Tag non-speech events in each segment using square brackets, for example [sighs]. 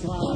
Hello,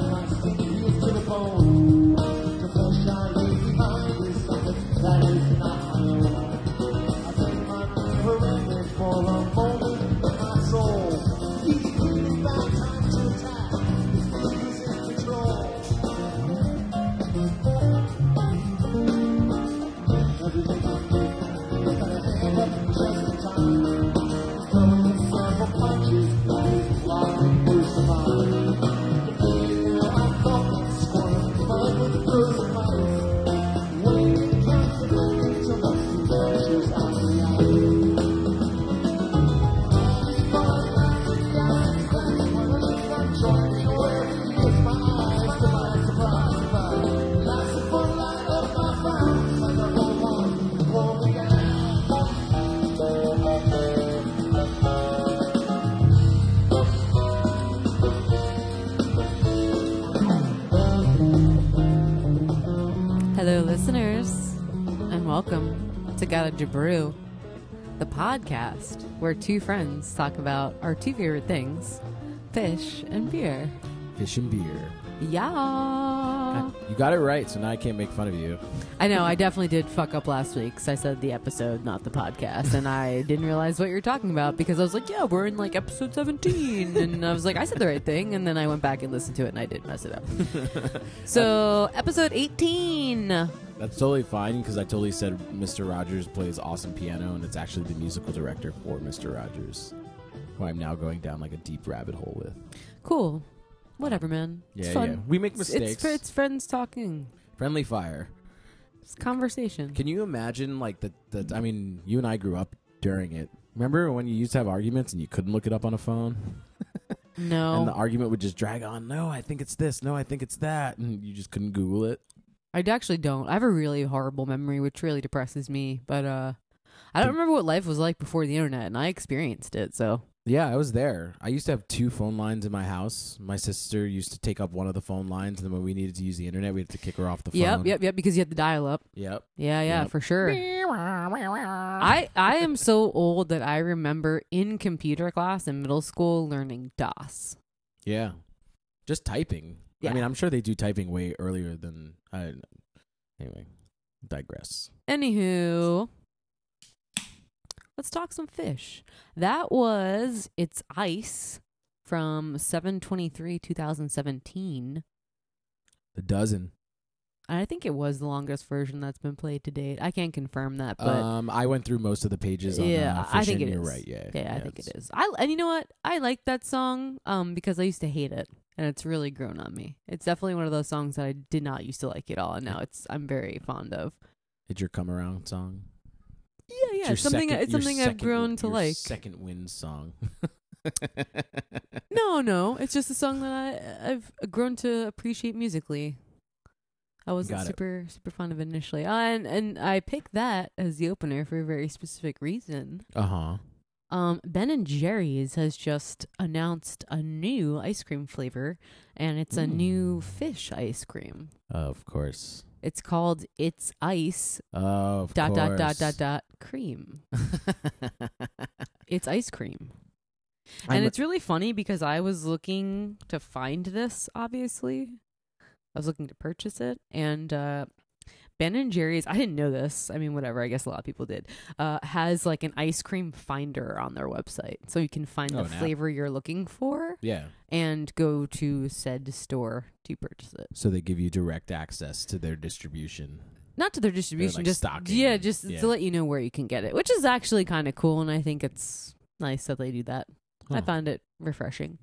Jabrew, the podcast where two friends talk about our two favorite things Phish and beer. Phish and beer. Yeah. You got it right, so now I can't make fun of you. I know, I definitely did fuck up last week because I said the episode, not the podcast, and I didn't realize what you were talking about because I was like, yeah, we're in like episode 17. And I was like, I said the right thing, and then I went back and listened to it and I did mess it up. [laughs] so, episode 18. That's totally fine because I totally said Mr. Rogers plays awesome piano, and it's actually the musical director for Mr. Rogers, who I'm now going down like a deep rabbit hole with. Cool. Whatever, man. It's Yeah, fun. yeah. We make It's- mistakes. It's, it's friends talking. Friendly fire. It's conversation. Can you imagine like the, the I mean, you and I grew up during it. Remember when you used to have arguments and you couldn't look it up on a phone? no. And the argument would just drag on. No, I think it's this. No, I think it's that. And you just couldn't Google it. I actually don't. I have a really horrible memory, which really depresses me. But uh, I don't remember what life was like before the internet, and I experienced it. So Yeah, I was there. I used to have two phone lines in my house. My sister used to take up one of the phone lines, and then when we needed to use the internet, we had to kick her off the phone. yep, yep, yep. Because you had to dial up. Yep. Yeah, yeah, Yep. for sure. [laughs] I I am so old that I remember in computer class in middle school learning DOS. Yeah. Just typing. Yeah. I mean, I'm sure they do typing way earlier than I. Anyway, digress. Anywho, let's talk some Phish. That was It's Ice from 723 2017. A dozen. I think it was the longest version that's been played to date. I can't confirm that, but um, I went through most of the pages on Yeah, uh, I think it You're is. right. Yeah. yeah, I think it's- I and you know what? I like that song um because I used to hate it and it's really grown on me. It's definitely one of those songs that I did not used to like at all and now it's I'm very fond of. It's your come around song. Yeah, yeah, it's something second- it's something I've grown to your like. Second wind song. No, [laughs] no, it's just a song that I I've grown to appreciate musically. I wasn't Got it. super super fond of it initially, uh, and and I picked that as the opener for a very specific reason. Uh huh. Um, Ben and Jerry's has just announced a new ice cream flavor, and it's a new Mm. Phish ice cream. Of course. It's called It's Ice Of dot dot dot course. dot dot cream. [laughs] It's ice cream. I'm and it's really funny because I was looking to find this, obviously. I was looking to purchase it. And uh, Ben and Jerry's, I didn't know this. I mean, whatever. I guess a lot of people did. Uh, has like an ice cream finder on their website. So you can find Oh, the flavor you're looking for yeah. and go to said store to purchase it. So they give you direct access to their distribution. Not to their distribution, like, just stocking yeah, just yeah. to let you know where you can get it, which is actually kind of cool, and I think it's nice that they do that. I Huh. found it refreshing.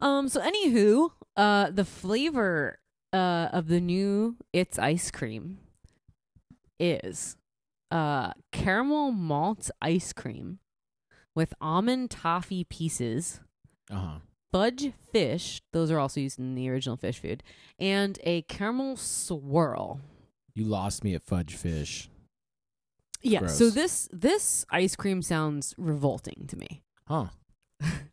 Um. So, anywho, uh, the flavor uh of the new It's ice cream is uh caramel malt ice cream with almond toffee pieces, Uh huh. fudge fish. Those are also used in the original Phish Food, and a caramel swirl. You lost me at fudge fish. Yeah. Gross. So this this ice cream sounds revolting to me. Huh.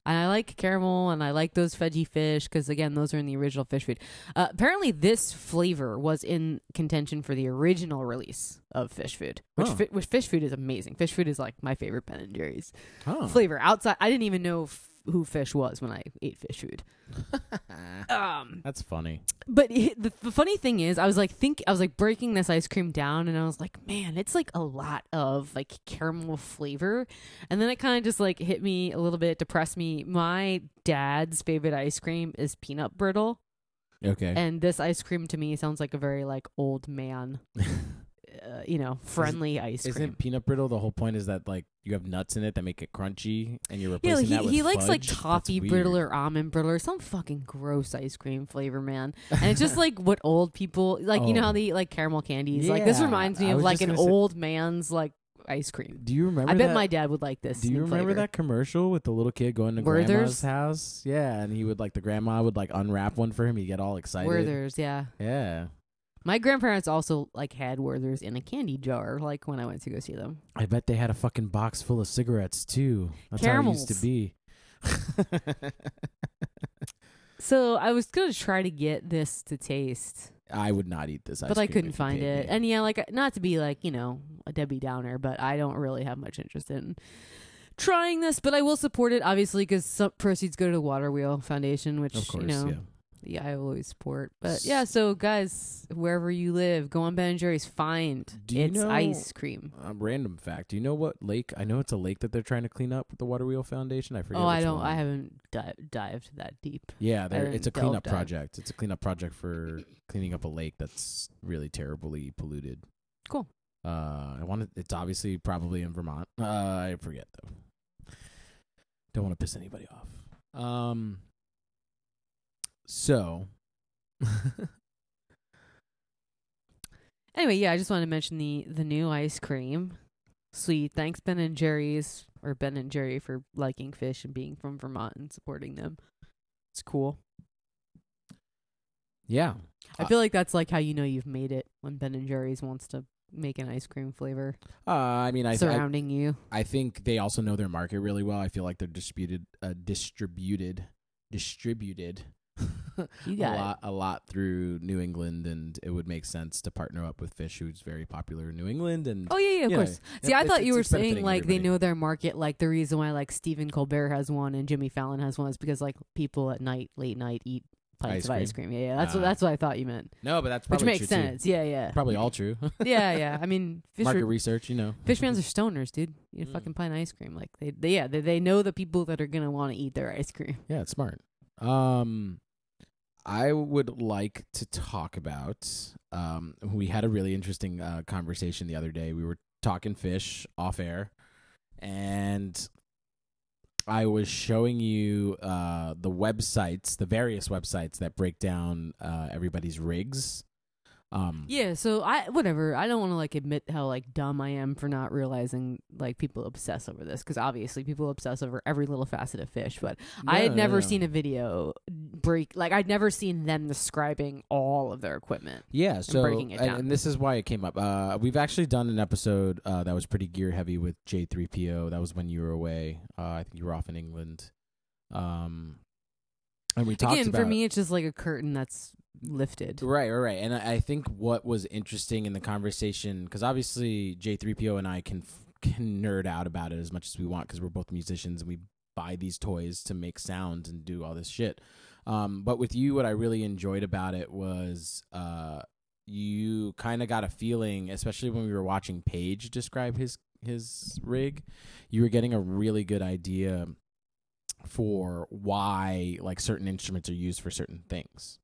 And I like caramel and I like those veggie fish because, again, those are in the original Phish Food. Uh, apparently, this flavor was in contention for the original release of Phish Food, which, Huh. fi- which Phish Food is amazing. Phish Food is like my favorite Ben and Jerry's Huh. flavor. Outside, I didn't even know f- who Phish was when I ate Phish Food. [laughs] Um, That's funny. but it, the, the funny thing is, I was like think I was like breaking this ice cream down, and I was like, man, it's like a lot of like caramel flavor, and then it kind of just like hit me a little bit, depressed me. My dad's favorite ice cream is peanut brittle, Okay. and this ice cream to me sounds like a very like old man, [laughs] uh, you know, friendly ice cream. Isn't peanut brittle the whole point? Is that like you have nuts in it that make it crunchy, and you're Yeah, replacing he, that with he likes like fudge? That's toffee brittle or almond brittle or some fucking gross ice cream flavor, man. And it's just like what [laughs] old people like. You know how Oh. they eat like caramel candies. Like this Yeah, reminds me I of was like just an gonna say- old man's like ice cream. Do you remember? I bet that? my dad would like this. Do you remember flavor. that commercial with the little kid going to Werther's? grandma's house? Yeah, and he would like the grandma would like unwrap one for him. He'd get all excited. Werther's? Yeah, Yeah, my grandparents also like had Werther's in a candy jar. Like when I went to go see them. I bet they had a fucking box full of cigarettes too. That's how it used to be. [laughs] [laughs] So I was gonna try to get this to taste, I would not eat this, ice but I couldn't find it. me. And yeah, like not to be like you know a Debbie Downer, but I don't really have much interest in trying this. But I will support it, obviously, because some proceeds go to the Water Wheel Foundation, which of course, you know yeah. Yeah, I will always support. But yeah, so guys, wherever you live, go on Ben and Jerry's. Find Do you it's know- ice cream. A random fact. Do you know what lake? I know it's a lake that they're trying to clean up with the Water Wheel Foundation. I forget. Oh, I which don't. one. I haven't di- dived that deep. Yeah, they're, it's a delved cleanup project. It's a cleanup project for cleaning up a lake that's really terribly polluted. Cool. Uh, I want. It's obviously probably in Vermont. Uh, I forget though. Don't want to piss anybody off. Um. So. [laughs] Anyway, yeah, I just wanted to mention the the new ice cream. Sweet. Thanks Ben and Jerry's or Ben and Jerry for liking Phish and being from Vermont and supporting them. It's cool. yeah. I Uh, feel like that's like how you know you've made it when Ben and Jerry's wants to make an ice cream flavor Uh, I mean, I, I surrounding you. I think they also know their market really well. I feel like they're distributed, uh, distributed, distributed. [laughs] You a got it. lot, a lot through New England, and it would make sense to partner up with Phish, who's very popular in New England. And Oh yeah, yeah, of you know, course. See, I thought you were saying like they know their market. Like the reason why like Stephen Colbert has one and Jimmy Fallon has one is because like people at night, late night, eat pints of ice cream. Yeah, yeah. That's what Ah. that's what I thought you meant. No, but that's Which probably makes true, too. sense. Yeah, yeah, Probably all true. [laughs] yeah, yeah. I mean, [laughs] Phish Market research, you know. Phish fans are stoners, dude. You Mm. fucking pint ice cream. Like they, they yeah, they, they know the people that are gonna want to eat their ice cream. Yeah, it's smart. Um, I would like to talk about. Um, we had a really interesting uh, conversation the other day. We were talking Phish off air, and I was showing you uh, the websites, the various websites that break down uh, everybody's rigs. Um, Yeah, so I whatever. I don't want to like admit how like dumb I am for not realizing like people obsess over this because obviously people obsess over every little facet of Phish. But I had never no. seen a video break like I'd never seen them describing all of their equipment. Yeah, so breaking it and, down. and this is why it came up. Uh, we've actually done an episode uh, that was pretty gear heavy with J3PO. That was when you were away. Uh, I think you were off in England. Um, and we talked Again, about for me, it's just like a curtain that's lifted. Right, right, right. And I I think what was interesting in the conversation, because obviously J3PO and I can can nerd out about it as much as we want, because we're both musicians and we buy these toys to make sounds and do all this shit. Um, but with you, what I really enjoyed about it was uh, you kind of got a feeling, especially when we were watching Page describe his his rig, you were getting a really good idea for why like certain instruments are used for certain things.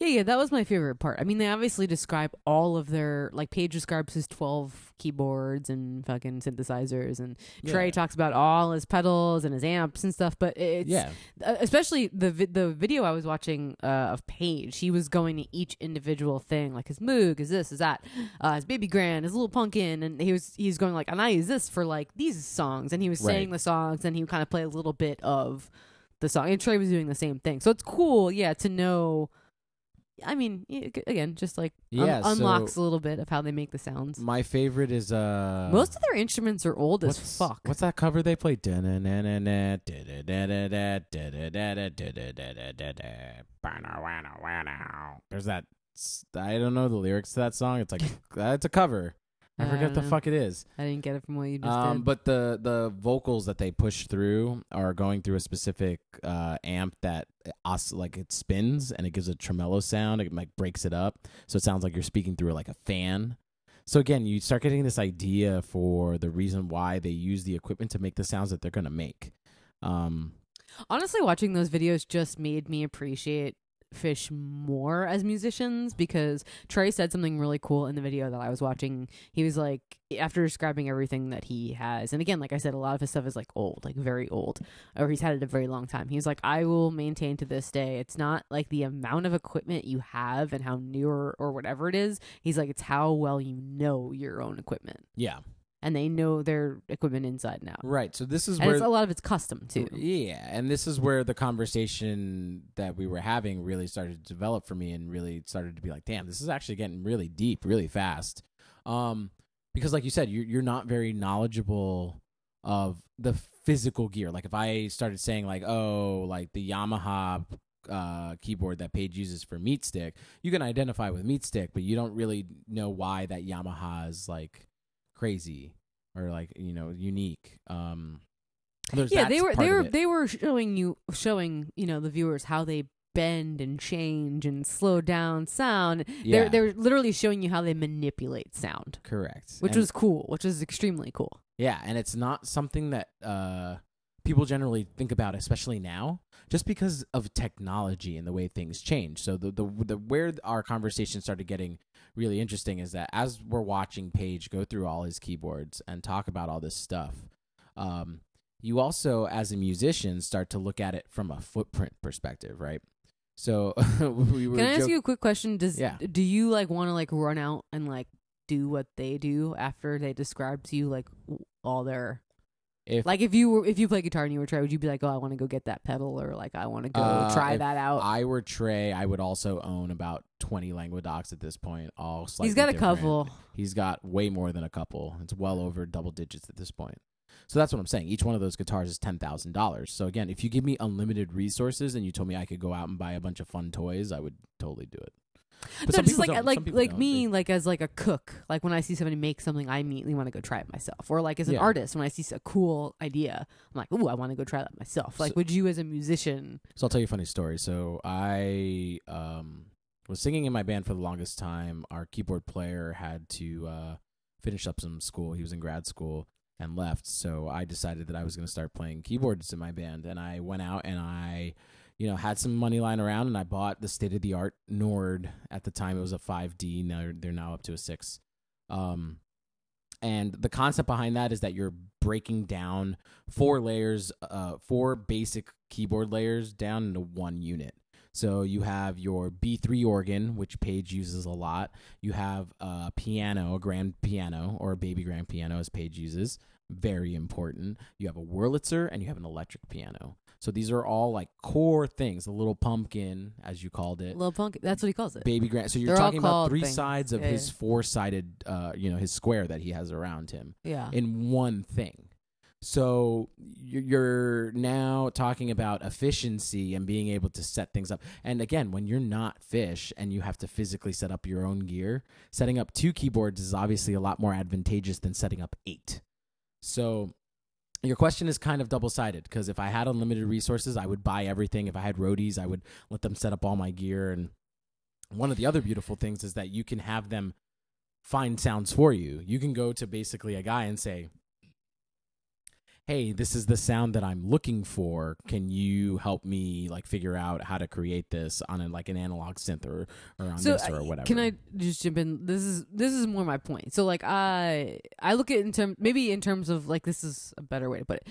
Yeah, yeah, that was my favorite part. I mean, they obviously describe all of their like Page describes his twelve keyboards and fucking synthesizers, and Trey talks about all his pedals and his amps and stuff. But it's yeah, uh, especially the vi- the video I was watching uh, of Page. He was going to each individual thing, like his Moog is this, is that, uh, his Baby Grand, his Little Pumpkin, and he was he's going like, and I use this for like these songs, and he was saying Right. the songs, and he would kind of play a little bit of the song, and Trey was doing the same thing. So it's cool, yeah, to know. I mean, again, just like un- Yeah, so- unlocks a little bit of how they make the sounds. My favorite is uh Most of their instruments are old as fuck. What's that cover they play? There's that. I don't know the lyrics to that song. It's like uh, it's a cover. I forget what the Uh, fuck it is. I didn't get it from what you just Um, did. but the the vocals that they push through are going through a specific uh, amp that os- like it spins and it gives a tremolo sound. It like breaks it up, so it sounds like you're speaking through like a fan. So again, you start getting this idea for the reason why they use the equipment to make the sounds that they're gonna make. Um, Honestly, watching those videos just made me appreciate Phish more as musicians because Trey said something really cool in the video that I was watching. He was like, after describing everything that he has, and again, like I said, a lot of his stuff is like old, like very old, or he's had it a very long time. He's like, I will maintain to this day, it's not like the amount of equipment you have and how new or, or whatever it is. He's like, it's how well you know your own equipment. yeah, And they know their equipment inside and out. right. So this is And where it's, a lot of it's custom too. Yeah, and this is where the conversation that we were having really started to develop for me, and really started to be like, "Damn, this is actually getting really deep, really fast." Um, because, like you said, you're you're not very knowledgeable of the physical gear. Like, if I started saying like, "Oh, like the Yamaha." Uh, keyboard that Page uses for Meatstick, you can identify with Meatstick, but you don't really know why that Yamaha is like crazy or like you know unique. Um, there's yeah they were they were they were showing you showing you know the viewers how they bend and change and slow down sound Yeah. they're they're literally showing you how they manipulate sound Correct. which And- was cool which is extremely cool yeah, and it's not something that uh people generally think about, especially now, just because of technology and the way things change. So the the, the where our conversation started getting really interesting is that as we're watching Page go through all his keyboards and talk about all this stuff, um, you also as a musician start to look at it from a footprint perspective, right? So [laughs] we were can i ask joke- you a quick question does Yeah. do you like want to like run out and like do what they do after they describe to you like all their if like if you were if you play guitar and you were Trey, would you be like oh i want to go get that pedal or like i want to go Uh, try that out I were Trey, I would also own about 20 Languedocs at this point. All slightly he's got a different. couple He's got way more than a couple. It's well over double digits at this point. So that's what I'm saying. Each one of those guitars is ten thousand dollars. So again, if you give me unlimited resources and you told me I could go out and buy a bunch of fun toys, I would totally do it. But no, just like don't. Like like don't. me, like as like a cook. Like when I see somebody make something, I immediately want to go try it myself. Or like as an Yeah. artist, when I see a cool idea, I'm like, ooh, I want to go try that myself. Like, So- would you as a musician? So I'll tell you a funny story. So I um, was singing in my band for the longest time. Our keyboard player had to uh, finish up some school. He was in grad school and left. So I decided that I was going to start playing keyboards in my band. And I went out and I, you know, had some money lying around and I bought the state of the art Nord. At the time, it was a 5D. Now they're, now up to a 6. Um, and the concept behind that is that you're breaking down four layers, uh, four basic keyboard layers down into one unit. So you have your B3 organ, which Page uses a lot. You have a piano, a grand piano, or a baby grand piano, as Page uses. Very important. You have a Wurlitzer and you have an electric piano. So these are all like core things. The little pumpkin, as you called it, little Punk, that's what he calls it. baby grand. So you're They're talking about three things. sides of Yeah, his yeah. four-sided, uh, you know, his square that he has around him yeah. in one thing. So you're now talking about efficiency and being able to set things up. And again, when you're not Phish and you have to physically set up your own gear, setting up two keyboards is obviously a lot more advantageous than setting up eight. So your question is kind of double sided because if I had unlimited resources, I would buy everything. If I had roadies, I would let them set up all my gear. And one of the other beautiful things is that you can have them find sounds for you. You can go to basically a guy and say, hey this is the sound that i'm looking for can you help me like figure out how to create this on a, like an analog synth or, or on so this or uh, whatever can I just jump in? This is this is more my point. So like I I look at in terms maybe in terms of like this is a better way to put it,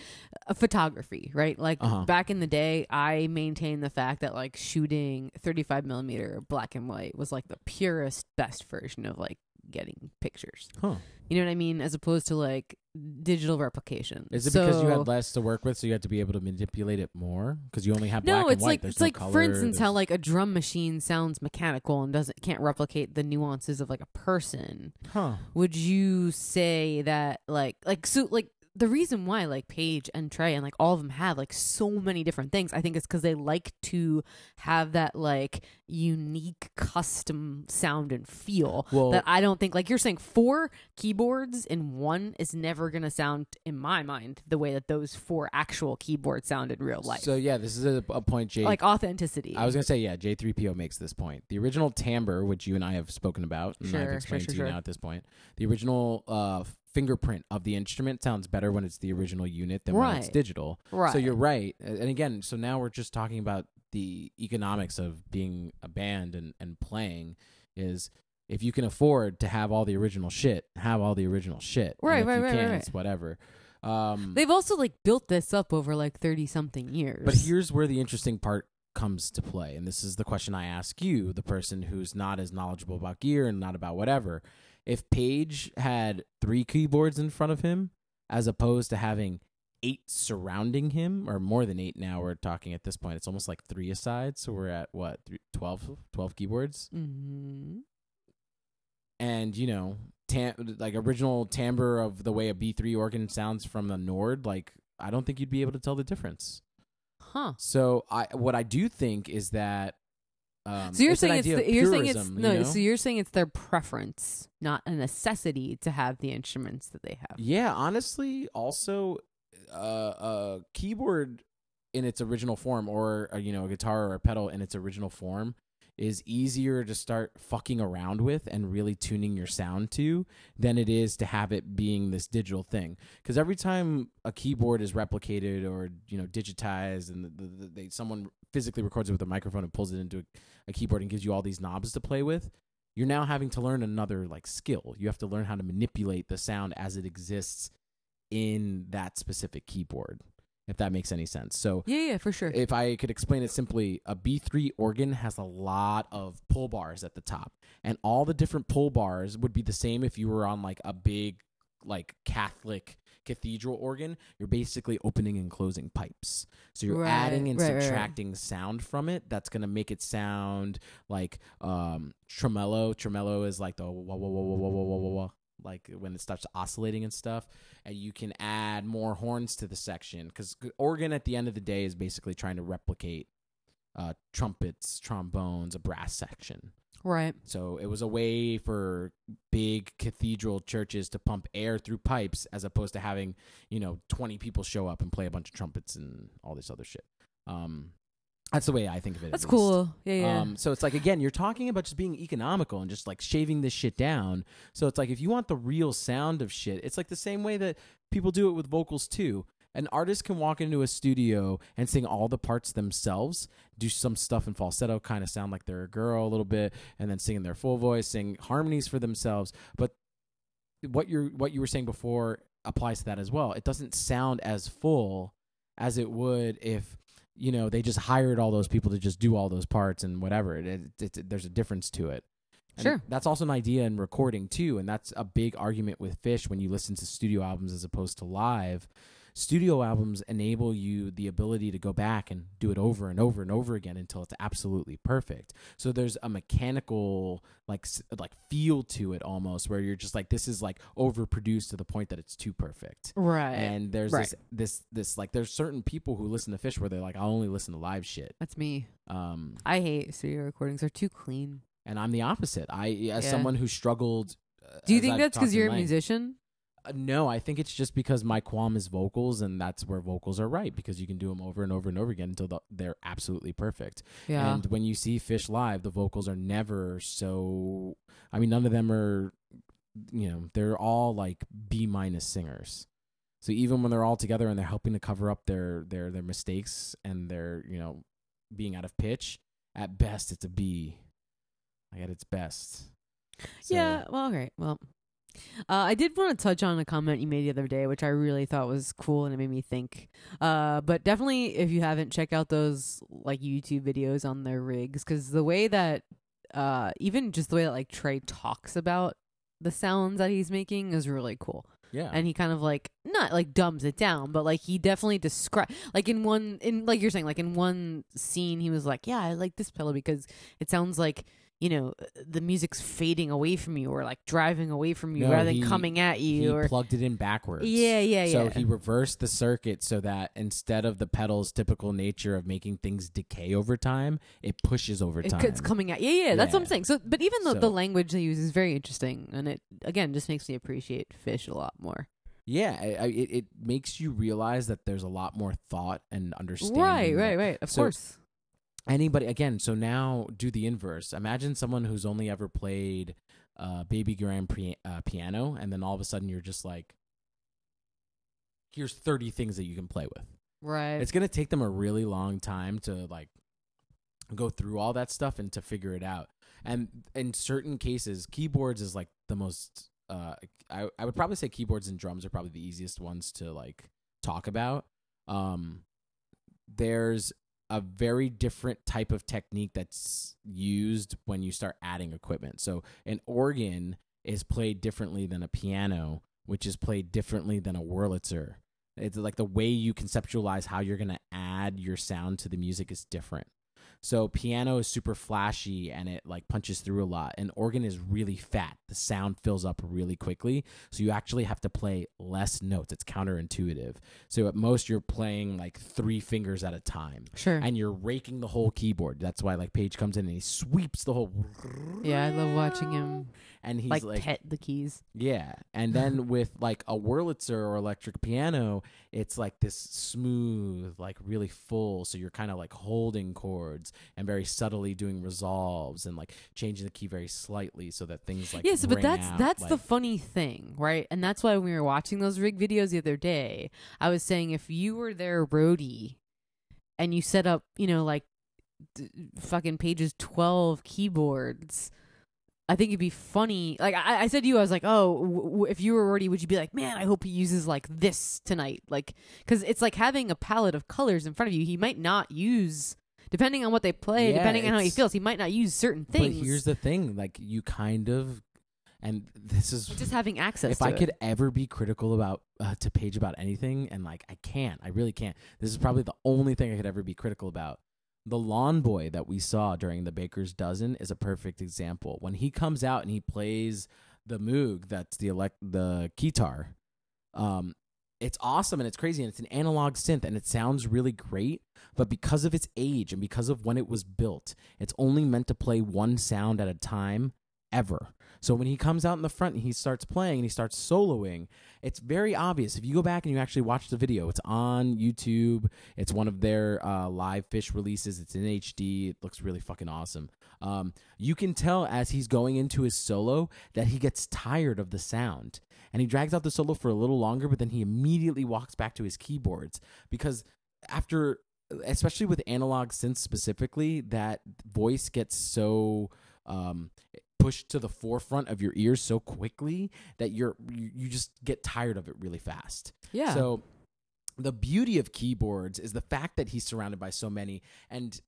a photography, right? Like Uh-huh. back in the day, I maintain the fact that like shooting 35 millimeter black and white was like the purest, best version of like getting pictures. huh You know what I mean? As opposed to like digital replication. is it because you So- had less to work with so you had to be able to manipulate it more because you only have no, black it's and white like There's it's no like for color, instance how like a drum machine sounds mechanical and doesn't can't replicate the nuances of like a person. huh Would you say that like like so like the reason why like Page and Trey and like all of them have like so many different things, I think it's because they like to have that like unique custom sound and feel Well- that I don't think like you're saying four keyboards in one is never gonna sound in my mind the way that those four actual keyboards sound in real life. So yeah, this is a, a point like authenticity. I was gonna say yeah, J3PO makes this point. The original timbre, which you and I have spoken about, and Sure, I've sure, explained sure, to you sure. now at this point, the original uh, fingerprint of the instrument sounds better when it's the original unit than when it's Right. digital. right. So you're right. And again, so now we're just talking about the economics of being a band and, and playing is if you can afford to have all the original shit, have all the original shit. And Right, if right, you right, can, right, It's whatever. Um, They've also like built this up over like thirty something years. but here's where the interesting part comes to play. And this is the question I ask you, the person who's not as knowledgeable about gear and not about whatever. If Page had three keyboards in front of him, as opposed to having eight surrounding him, or more than eight now, we're talking at this point, it's almost like three aside. So we're at what, three, 12, 12 keyboards? hmm And, you know, tam- like original timbre of the way a B3 organ sounds from the Nord, like, I don't think you'd be able to tell the difference. Huh. So I what I do think is that um, So you're it's saying it's the, you're saying it's no. you know? So you're saying it's their preference, not a necessity to have the instruments that they have. yeah, honestly, also uh, a keyboard in its original form, or uh, you know, a guitar or a pedal in its original form, is easier to start fucking around with and really tuning your sound to than it is to have it being this digital thing. Because every time a keyboard is replicated or you know digitized, and the, the, the, they someone physically records it with a microphone and pulls it into a, a keyboard and gives you all these knobs to play with, you're now having to learn another like skill. You have to learn how to manipulate the sound as it exists in that specific keyboard. If that makes any sense. So Yeah, yeah, for sure. if I could explain it simply, a B3 organ has a lot of pull bars at the top, and all the different pull bars would be the same if you were on like a big, like Catholic cathedral organ. You're basically opening and closing pipes, so you're Right, adding and right, right, right. subtracting sound from it. That's gonna make it sound like um tremolo. Tremolo is like the wah wah wah wah wah wah wah wah. Like when it starts oscillating and stuff, and you can add more horns to the section because organ at the end of the day is basically trying to replicate uh, trumpets, trombones, a brass section. right. So it was a way for big cathedral churches to pump air through pipes as opposed to having, you know, 20 people show up and play a bunch of trumpets and all this other shit. Um, that's the way I think of it. at That's cool. Yeah, yeah. Um, so it's like again, you're talking about just being economical and just like shaving this shit down. So it's like if you want the real sound of shit, it's like the same way that people do it with vocals too. An artist can walk into a studio and sing all the parts themselves, do some stuff in falsetto, kind of sound like they're a girl a little bit, and then sing in their full voice, sing harmonies for themselves. But what you're what you were saying before applies to that as well. It doesn't sound as full as it would if you know they just hired all those people to just do all those parts and whatever. It, it, it- there's a difference to it. And Sure. that's also an idea in recording too, and that's a big argument with Phish when you listen to studio albums as opposed to live. Studio albums enable you the ability to go back and do it over and over and over again until it's absolutely perfect. So there's a mechanical like like feel to it almost where you're just like this is like overproduced to the point that it's too perfect. right. And there's Right. this this this like there's certain people who listen to Phish where they're like I'll only listen to live shit. That's me. Um I hate studio recordings. They're too clean. and I'm the opposite. I as Yeah. someone who struggled uh, Do you as think I've that's because you're a musician? No, I think it's just because my qualm is vocals, and that's where vocals are right because you can do them over and over and over again until the, they're absolutely perfect. Yeah. And when you see Phish live, the vocals are never so. I mean, none of them are. You know, they're all like B minus singers. So even when they're all together and they're helping to cover up their their their mistakes and their you know being out of pitch, at best it's a B. Like at its best. So- Yeah, well, okay. Well, uh, I did want to touch on a comment you made the other day, which I really thought was cool and it made me think. Uh, but definitely, if you haven't, check out those like YouTube videos on their rigs because the way that, uh, even just the way that like Trey talks about the sounds that he's making is really cool. Yeah. and he kind of like not like dumbs it down but like he definitely describe like in one in like you're saying like in one scene he was like yeah i like this pillow because it sounds like you know uh, the music's fading away from you or like driving away from you No, rather than he- coming at he you or plugged it in backwards. yeah yeah So yeah so he reversed the circuit so that instead of the pedal's typical nature of making things decay over time, it pushes over time. it's coming at yeah yeah that's what I'm saying so but even though the language they use is very interesting and it again just makes me appreciate Phish a lot more yeah, I, it, it makes you realize that there's a lot more thought and understanding. right right right of So- course Anybody again? So now do the inverse. Imagine someone who's only ever played uh, baby grand uh, piano, and then all of a sudden you're just like, here's 30 things that you can play with. right It's gonna take them a really long time to like go through all that stuff and to figure it out. And in certain cases, keyboards is like the most. Uh, I I would probably say keyboards and drums are probably the easiest ones to like talk about. Um, there's a very different type of technique that's used when you start adding equipment. So an organ is played differently than a piano, which is played differently than a Wurlitzer. It's like the way you conceptualize how you're going to add your sound to the music is different. So piano is super flashy and it like punches through a lot. And organ is really fat. The sound fills up really quickly. So you actually have to play less notes. It's counterintuitive. So at most you're playing like three fingers at a time. sure And you're raking the whole keyboard. That's why like Page comes in and he sweeps the whole yeah I love watching him and he's like, like, pet the keys yeah. And then [laughs] with like a Wurlitzer or electric piano, it's like this smooth, like really full. So you're kind of like holding chords and very subtly doing resolves and like changing the key very slightly so that things like yes, but that's out, that's the funny thing, right? And that's why when we were watching those rig videos the other day, I was saying if you were their roadie and you set up, you know, like d- fucking Page's twelve keyboards. I think it'd be funny. Like I, I said to you, I was like, "Oh, w- w- if you were roadie, would you be like, man, I hope he uses like this tonight, like, because it's like having a palette of colors in front of you. He might not use, depending on what they play, Yeah, depending on how he it's- feels, he might not use certain things. But here's the thing like you kind of, and this is It's just having access. if to I it. could ever be critical about uh, to Page about anything, and like I can't, I really can't. This is probably the only thing I could ever be critical about. The lawn boy that we saw during the Baker's Dozen is a perfect example. When he comes out and he plays the Moog, that's the elect the guitar. Um, it's awesome and it's crazy and it's an analog synth and it sounds really great. But because of its age and because of when it was built, it's only meant to play one sound at a time ever. So when he comes out in the front and he starts playing and he starts soloing, it's very obvious. If you go back and you actually watch the video, it's on YouTube. It's one of their uh, live Phish releases. It's in HD. It looks really fucking awesome. Um, you can tell as he's going into his solo that he gets tired of the sound and he drags out the solo for a little longer, but then he immediately walks back to his keyboards because after especially with analog synths specifically that voice gets so um pushed to the forefront of your ears so quickly that you're you, just get tired of it really fast yeah. so the beauty of keyboards is the fact that he's surrounded by so many and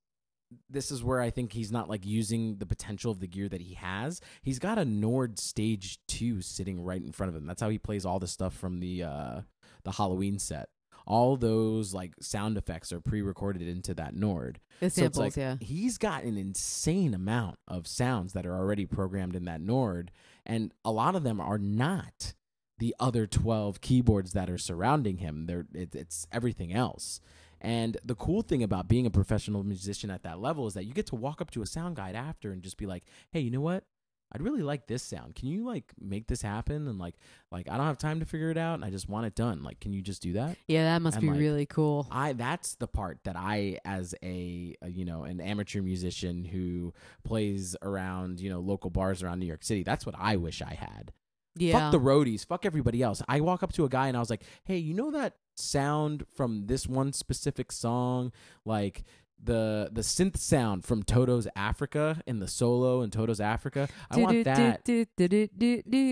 this is where I think he's not like using the potential of the gear that he has. He's got a Nord Stage 2 sitting right in front of him. That's how he plays all the stuff from the uh the Halloween set. All those like sound effects are pre-recorded into that Nord. the So it's samples, like yeah. he's got an insane amount of sounds that are already programmed in that Nord, and a lot of them are not the other 12 keyboards that are surrounding him. They're it, it's everything else. And the cool thing about being a professional musician at that level is that you get to walk up to a sound guide after and just be like, "Hey, you know what? I'd really like this sound. Can you like make this happen?" And like, like I don't have time to figure it out, and I just want it done. Like, can you just do that? Yeah, that must and, be like, really cool. I that's the part that I as a, a you know an amateur musician who plays around you know local bars around New York City. That's what I wish I had. Yeah. Fuck the roadies. Fuck everybody else. I walk up to a guy and I was like, "Hey, you know that sound from this one specific song, like." The the synth sound from Toto's Africa in the solo in Toto's Africa. I want that.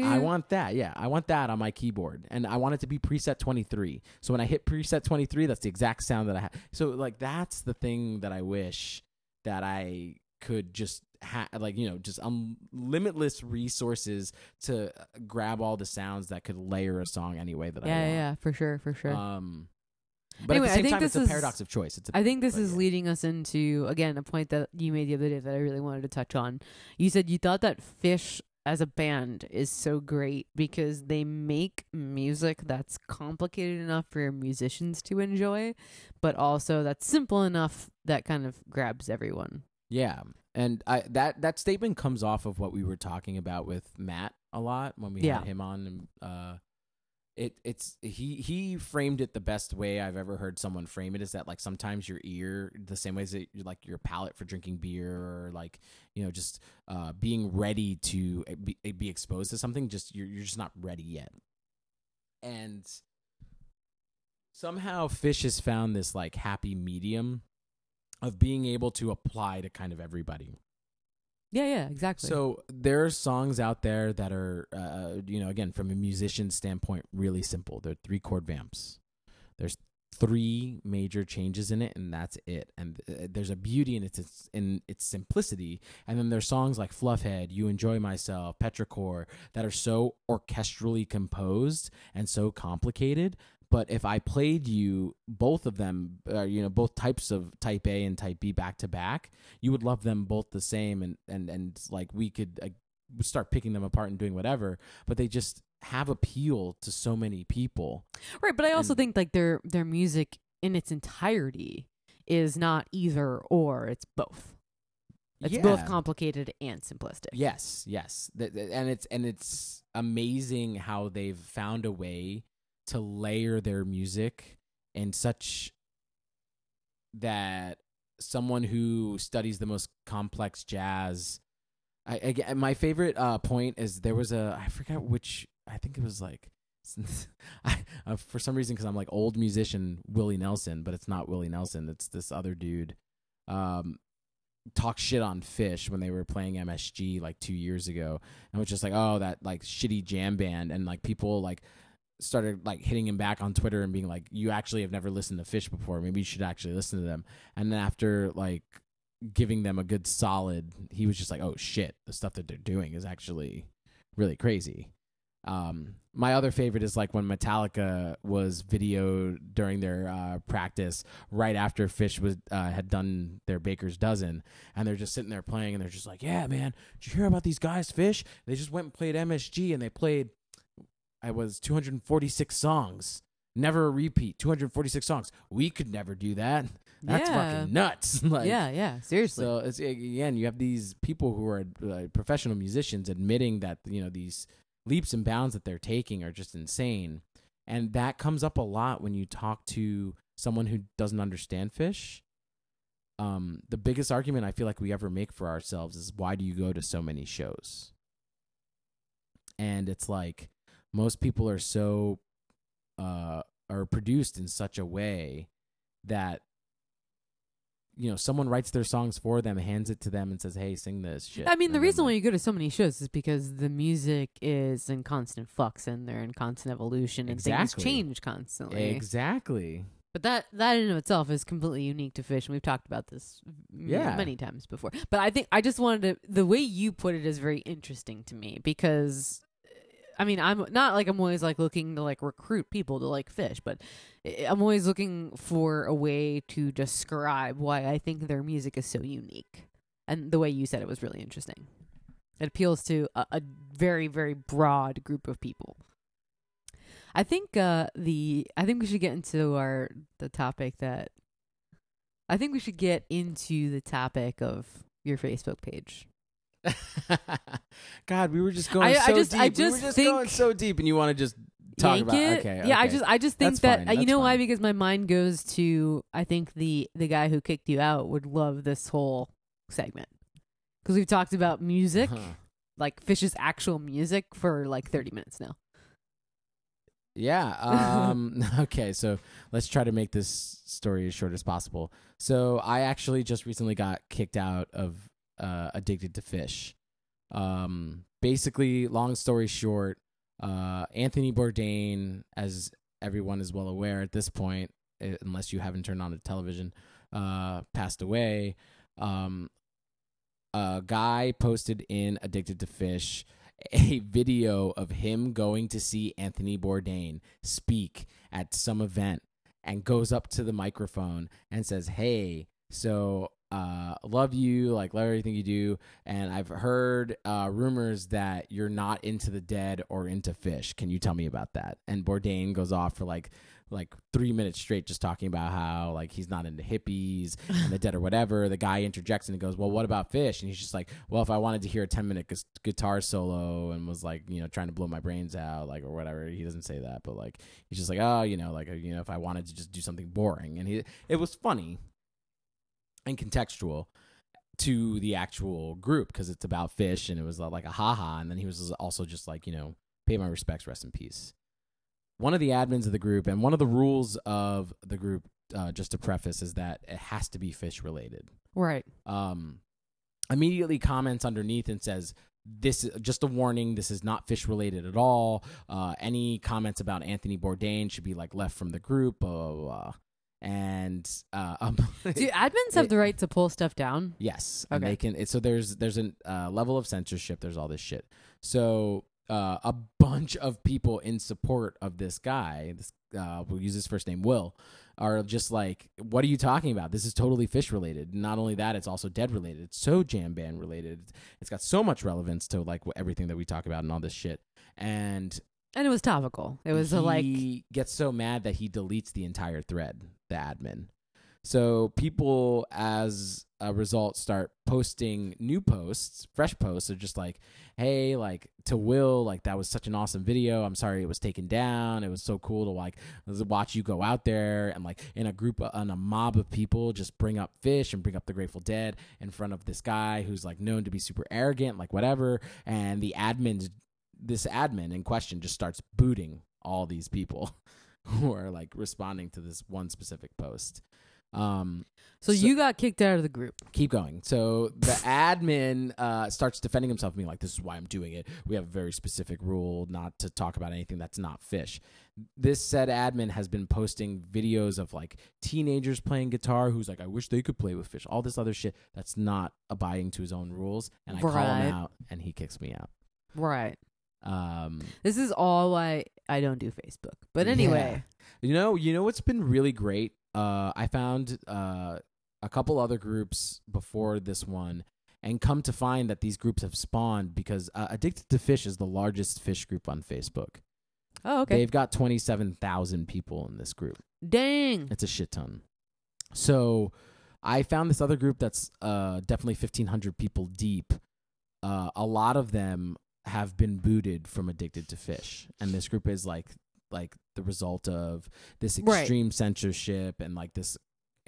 I want that. Yeah, I want that on my keyboard, and I want it to be preset 23. So when I hit preset 23, that's the exact sound that I have. So like that's the thing that I wish that I could just have, like you know, just um, limitless resources to grab all the sounds that could layer a song any way that Yeah, I yeah, yeah, for sure, for sure. Um, But Anyway, at I the same think time, this it's a is- paradox of choice. It's a, I think this is yeah. leading us into again a point that you made the other day that I really wanted to touch on. You said you thought that Phish as a band is so great because they make music that's complicated enough for musicians to enjoy, but also that's simple enough that kind of grabs everyone. Yeah, and I that that statement comes off of what we were talking about with Matt a lot when we Yeah. had him on. Uh, it it's he he framed it the best way I've ever heard someone frame it is that like sometimes your ear the same way as you like your palate for drinking beer or like you know just uh being ready to uh, be, be exposed to something just you're you're just not ready yet. And somehow Phish has found this like happy medium of being able to apply to kind of everybody Yeah, yeah, exactly. so there are songs out there that are, uh, you know, again from a musician standpoint, really simple. They're three chord vamps. There's three major changes in it, and that's it. And uh, there's a beauty in its in its simplicity. And then there's songs like Fluffhead, You Enjoy Myself, Petrichor that are so orchestrally composed and so complicated. But if I played you both of them, uh, you know, both types of type A and type B back to back, you would love them both the same, and and and like we could uh, start picking them apart and doing whatever. But they just have appeal to so many people. right, but I also and- think like their their music in its entirety is not either or; it's both. It's both complicated and simplistic. Yes, yes, and it's and it's amazing how they've found a way to layer their music in such that someone who studies the most complex jazz. I, again, my favorite uh, point is there was a I forgot which I think it was like. [laughs] I, uh, for some reason, because I'm like old musician Willie Nelson, but it's not Willie Nelson. It's this other dude. Um, talk shit on Phish when they were playing MSG like two years ago, and it was just like, oh, that like shitty jam band, and like people like started like hitting him back on Twitter and being like, you actually have never listened to Phish before. Maybe you should actually listen to them. And then after like giving them a good solid, he was just like, oh shit, the stuff that they're doing is actually really crazy. Um, my other favorite is like when Metallica was videoed during their uh, practice right after Phish was uh, had done their Baker's Dozen, and they're just sitting there playing, and they're just like, "Yeah, man, did you hear about these guys, Phish? They just went and played MSG, and they played, I was 246 songs, never a repeat, 246 songs. We could never do that. [laughs] That's Yeah. fucking nuts. [laughs] like, yeah, yeah, seriously. so it's again, you have these people who are uh, professional musicians admitting that you know these leaps and bounds that they're taking are just insane, and that comes up a lot when you talk to someone who doesn't understand Phish. Um, the biggest argument I feel like we ever make for ourselves is why do you go to so many shows? And it's like most people are so uh are produced in such a way that you know someone writes their songs for them hands it to them and says hey sing this shit I mean, the And then, reason why you go to so many shows is because the music is in constant flux and they're in constant evolution and things change constantly. exactly But that that in and of itself is completely unique to Phish, and we've talked about this Yeah. many times before. But I think I just wanted to the way you put it is very interesting to me because I mean I'm not like I'm always like looking to like recruit people to like Phish, but I'm always looking for a way to describe why I think their music is so unique. And the way you said it was really interesting. It appeals to a, a very very broad group of people. I think uh the I think we should get into our the topic that I think we should get into the topic of your Facebook page. [laughs] god we were just going I- so I just- deep I we just were just think- going so deep and you want to just talk about it? okay Yeah, I just I just think That's that fine, uh, you that's know why because my mind goes to I think the the guy who kicked you out would love this whole segment. Cuz we've talked about music, Huh. like Phish's actual music for like 30 minutes now. Yeah. [laughs] Um, [laughs] okay. So let's try to make this story as short as possible. So I actually just recently got kicked out of uh, Addicted to Phish. Um, basically, long story short, uh, Anthony Bourdain, as everyone is well aware at this point, eh, unless you haven't turned on the television, uh, passed away. Um, a guy posted in Addicted to Phish a video of him going to see Anthony Bourdain speak at some event and goes up to the microphone and says, "Hey, so uh love you like love everything you do. And i've heard uh rumors that you're not into the dead or into Phish. Can you tell me about that? And bourdain goes off for like like three minutes straight just talking about how like he's not into hippies and the dead or whatever. The guy interjects and he goes well what about Phish? And he's just like well if i wanted to hear a 10 minute gu- guitar solo and was like you know trying to blow my brains out like or whatever he doesn't say that but like he's just like oh you know like you know if i wanted to just do something boring. And he it was funny and contextual to the actual group because it's about Phish and it was uh, like a haha and then he was also just like you know pay my respects rest in peace. One of the admins of the group and one of the rules of the group uh, just to preface is that it has to be Phish related Right. um, immediately comments underneath and says this is just a warning this is not Phish related at all. Uh, any comments about anthony bourdain should be like left from the group blah blah blah and uh, [laughs] um, Do admins have It- the right to pull stuff down? Yes, and they can. it- So there's there's a uh, level of censorship. There's all this shit. So uh, a bunch of people in support of this guy, this uh, we'll use his first name, Will, are just like, "What are you talking about? This is totally Phish related. Not only that, it's also dead related. It's so jam band related. It's got so much relevance to like everything that we talk about and all this shit." And And it was topical. It was a, like he gets so mad that he deletes the entire thread, the admin. So people, as a result, start posting new posts, fresh posts. They're just like, "Hey, like to Will, like that was such an awesome video. I'm sorry it was taken down. It was so cool to like watch you go out there and like in a group, uh, on a mob of people, just bring up Phish and bring up the Grateful Dead in front of this guy who's like known to be super arrogant, like whatever." And the admins this admin in question just starts booting all these people [laughs] [laughs] who are like responding to this one specific post. Um, so, so- you got kicked out of the group. keep going. So the admin uh, starts defending himself, being like, "This is why I'm doing it. We have a very specific rule not to talk about anything that's not Phish." This said admin has been posting videos of like teenagers playing guitar, who's like, "I wish they could play with Phish." All this other shit that's not abiding to his own rules, and I call him out, and he kicks me out. Right. Um, This is all why I don't do Facebook. But anyway, You know, you know what's been really great? Uh, I found uh, a couple other groups before this one, and come to find that these groups have spawned because uh, Addicted to Phish is the largest Phish group on Facebook. oh okay. They've got twenty seven thousand people in this group. Dang. It's a shit ton. So I found this other group that's uh, definitely fifteen hundred people deep. Uh, a lot of them have been booted from Addicted to Phish, and this group is like like the result of this Right. extreme censorship and like this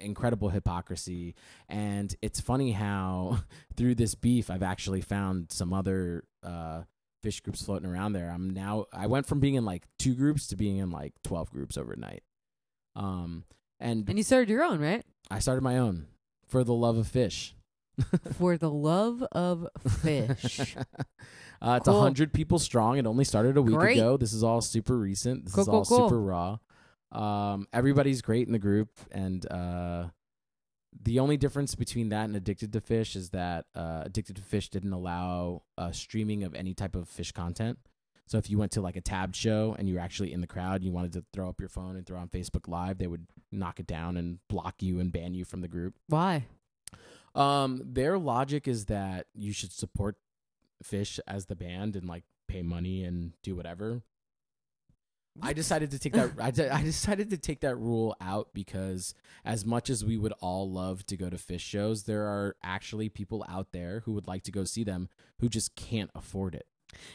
incredible hypocrisy. And it's funny how [laughs] through this beef, I've actually found some other uh, Phish groups floating around there. I'm now I went from being in like two groups to being in like twelve groups overnight. Um, and And you started your own, right? I started my own for the love of Phish. [laughs] For the love of Phish. [laughs] uh, it's a Cool. hundred people strong. It only started a week Great. ago. This is all super recent. This Cool, is all cool. super raw. Um, everybody's great in the group, and uh, the only difference between that and Addicted to Phish is that uh, Addicted to Phish didn't allow uh, streaming of any type of Phish content. So if you went to like a tabbed show and you were actually in the crowd, and you wanted to throw up your phone and throw on Facebook Live, they would knock it down and block you and ban you from the group. Why? Um, their logic is that you should support Phish as the band and like pay money and do whatever. I decided to take that. I, de- I decided to take that rule out because, as much as we would all love to go to Phish shows, there are actually people out there who would like to go see them who just can't afford it.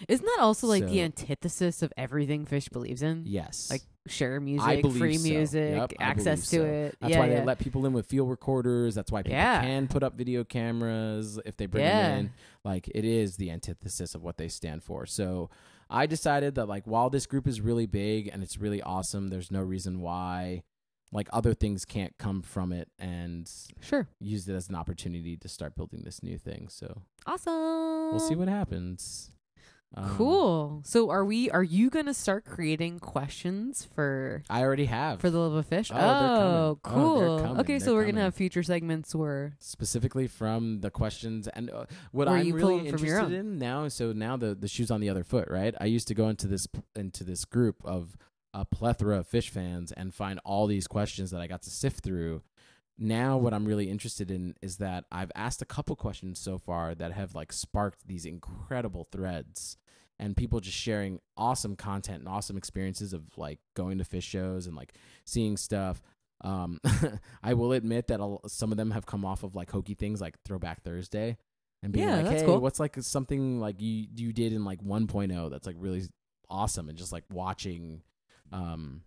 Isn't that also like the antithesis of everything Phish believes in? Yes, Like share music, free so. music, Yep, access to so. it. That's yeah, why yeah. they let people in with field recorders. That's why people Yeah. can put up video cameras if they bring them in. Like it is the antithesis of what they stand for. So I decided that like while this group is really big and it's really awesome, there's no reason why like other things can't come from it and Sure. use it as an opportunity to start building this new thing. So Awesome. we'll see what happens. Um, Cool. So are we are you going to start creating questions for I already have for the love of Phish? Oh. Oh, Oh, cool. they're. Okay, They're so we're going to have future segments where specifically from the questions and uh, what I'm really them from your interested in now. So now the the shoes on the other foot, right? I used to go into this into this group of a plethora of Phish fans and find all these questions that I got to sift through. Now, what I'm really interested in is that I've asked a couple questions so far that have like sparked these incredible threads and people just sharing awesome content and awesome experiences of like going to Phish shows and like seeing stuff. Um, [laughs] I will admit that a- some of them have come off of like hokey things like Throwback Thursday and being Yeah, like, hey, cool. what's like something like you you did in like 1.0 that's like really awesome and just like watching um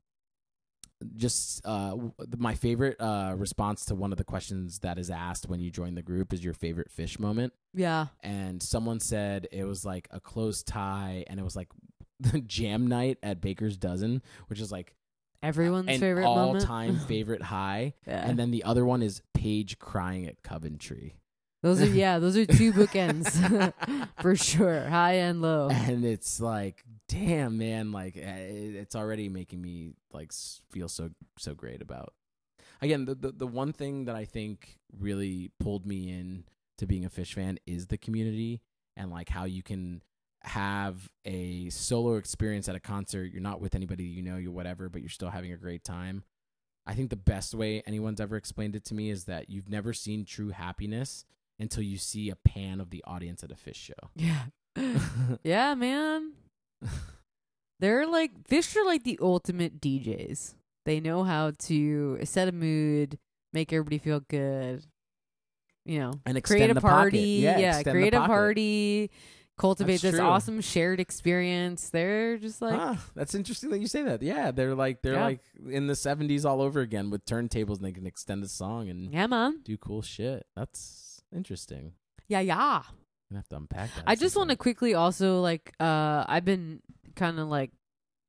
just uh my favorite uh response to one of the questions that is asked when you join the group is your favorite Phish moment Yeah. and someone said it was like a close tie and it was like the [laughs] jam night at Baker's Dozen which is like Everyone's an favorite moment. all-time [laughs] favorite high Yeah. and then the other one is Page crying at Coventry those are yeah, those are two [laughs] bookends for sure, high and low. and it's like damn man like eh, it's already making me like s- feel so so great about again the, the the one thing that i think really pulled me in to being a Phish fan is the community and like how you can have a solo experience at a concert you're not with anybody you know you're whatever but you're still having a great time i think the best way anyone's ever explained it to me is that you've never seen true happiness until you see a pan of the audience at a Phish show Yeah. [laughs] yeah, man. [laughs] They're like Phish are like the ultimate DJs. They know how to set a mood, make everybody feel good. You know, and create a the pocket. party. Yeah, Yeah, create a party. Cultivate That's this true. awesome shared experience. They're just like ah, that's interesting that you say that. Yeah, they're like they're Yeah. like in the '70s all over again with turntables, and they can extend the song and Yeah, man. do cool shit. That's interesting. Yeah, yeah. Gonna have to unpack that. I just want to quickly also like uh I've been kind of like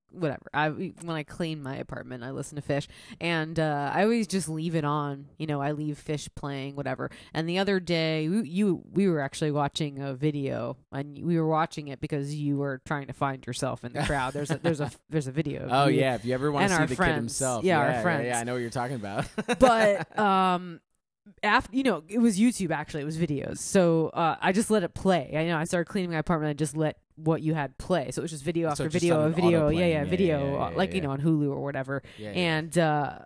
whatever. I when I clean my apartment, I listen to Phish and uh I always just leave it on. You know, I leave Phish playing whatever. And the other day we, you we were actually watching a video and we were watching it because you were trying to find yourself in the crowd. There's a there's a [laughs] there's a video. of Oh yeah, if you ever want to see the friends. kid himself, Yeah, our yeah, friends. Yeah, I know what you're talking about. [laughs] but um after you know it was youtube actually. It was videos. So uh i just let it play. I know i started cleaning my apartment. I just let what you had play. So it was just video after it's just video video. auto yeah yeah Yeah, video yeah, yeah, like you know on hulu or whatever. Yeah, yeah. and uh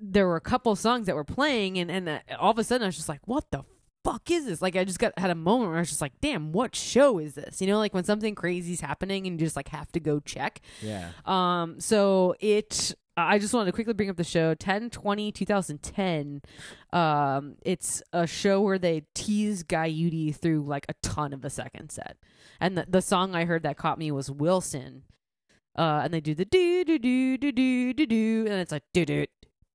there were a couple songs that were playing and and uh, all of a sudden i was just like what the fuck is this? Like i just got had a moment where i was just like damn what show is this? You know like when something crazy's happening and you just like have to go check. Yeah. um, so it, I just wanted to quickly bring up the show 10 20 2010. Um, it's a show where they tease Guyute through like a ton of a second set. And the, the song I heard that caught me was Wilson. Uh, and they do the do do do do do do do, and it's like do do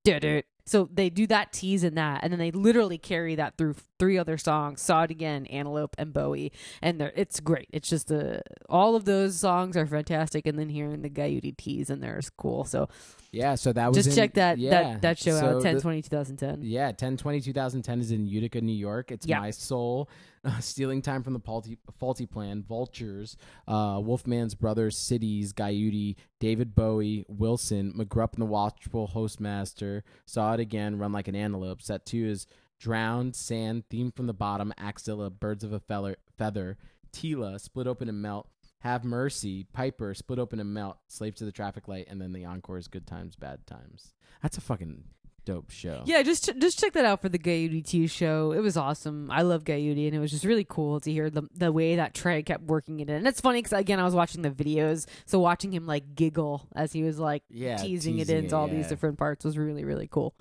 do do. So they do that tease in that, and then they literally carry that through three other songs: "Saw It Again," "Antelope," and "Bowie." And it's great. It's just the all of those songs are fantastic, and then hearing the Guyute tease in there is cool. So Yeah, so that was just in- check that yeah. that that show So out 10 the- 20 2010. Yeah, 10 20 2010 is in Utica, New York. It's Yeah. My Soul, [laughs] uh, Stealing Time from the Faulty, faulty Plan, Vultures, uh, Wolfman's Brothers, Cities, Guyute, David Bowie, Wilson, McGrupp and the Watchful Hosemaster, Saw It Again, Run Like an Antelope. Set two is Drowned, Sand, Theme from the Bottom, Axilla, Birds of a Feather, feather Tela, Split Open and Melt. Have Mercy, Piper, Split Open and Melt, Slave to the Traffic Light, and then the encore is Good Times, Bad Times. That's a fucking dope show. Yeah, just ch- just check that out for the Guyute T show. It was awesome. I love Guyute, and it was just really cool to hear the the way that Trey kept working it in. And it's funny because again, I was watching the videos, so watching him like giggle as he was like Yeah, teasing, it teasing into all these different parts was really really cool.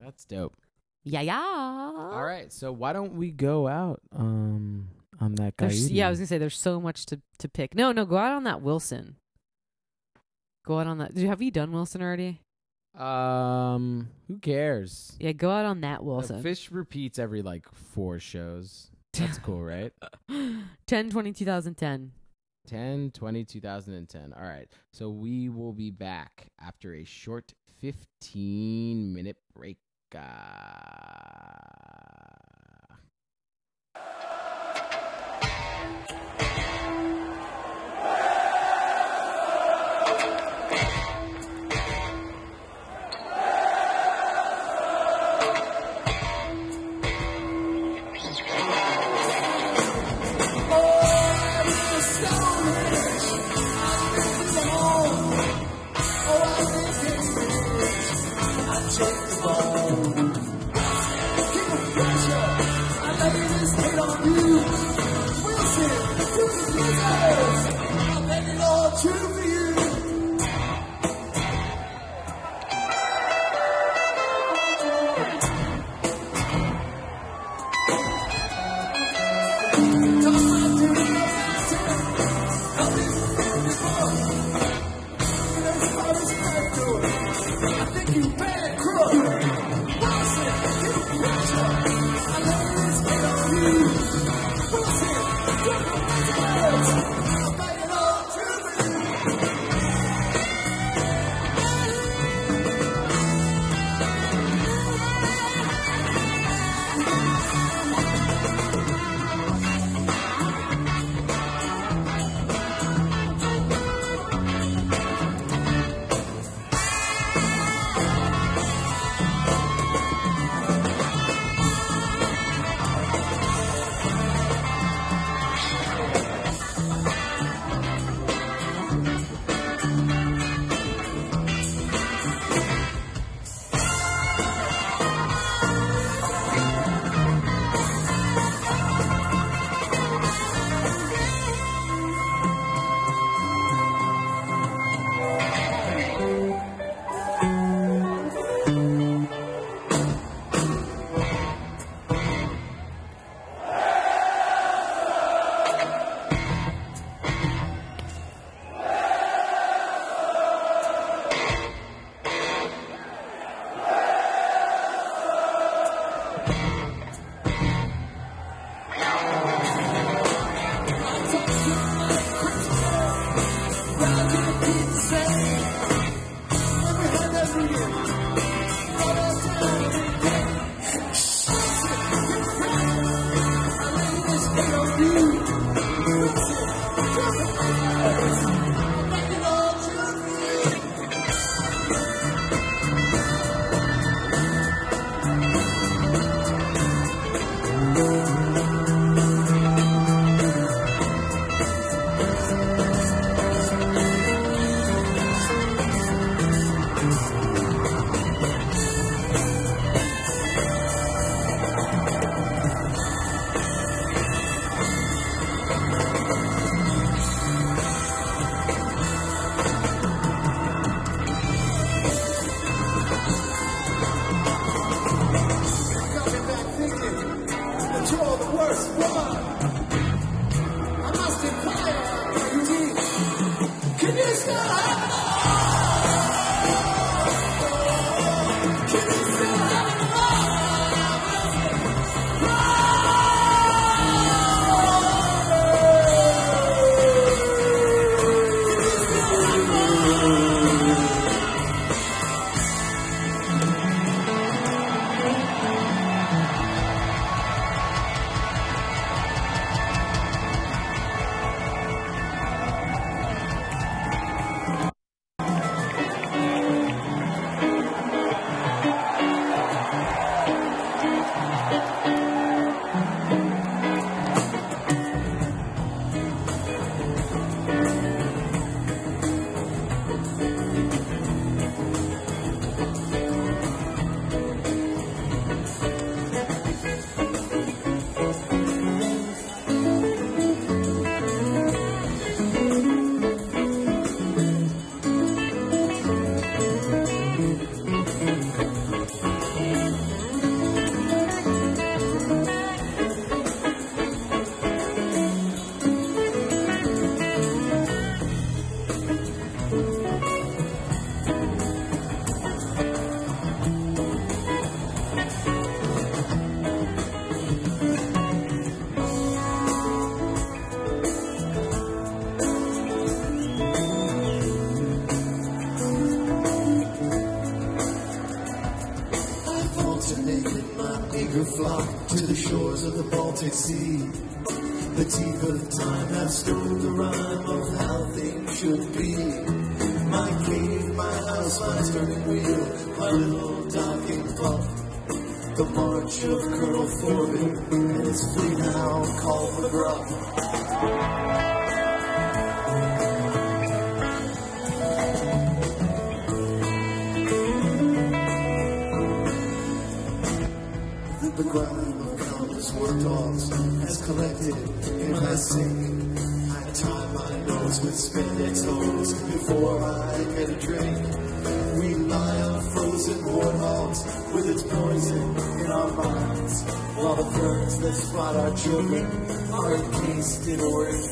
That's dope. Yeah, yeah. All right, so why don't we go out um on that guy? There's, yeah, I was gonna say there's so much to to pick. No, no, go out on that Wilson. Go out on that. Have you done Wilson already? um, who cares? Yeah, go out on that Uh, Wilson. Phish repeats every like four shows. [laughs] That's cool, right? 10 20 2010. 10, 20, 2010. All right. So we will be back after a short 15 minute break. Uh, to see for I get a drink. We lie on frozen warthogs with its poison in our minds, while the birds that spot our children are encased in orange.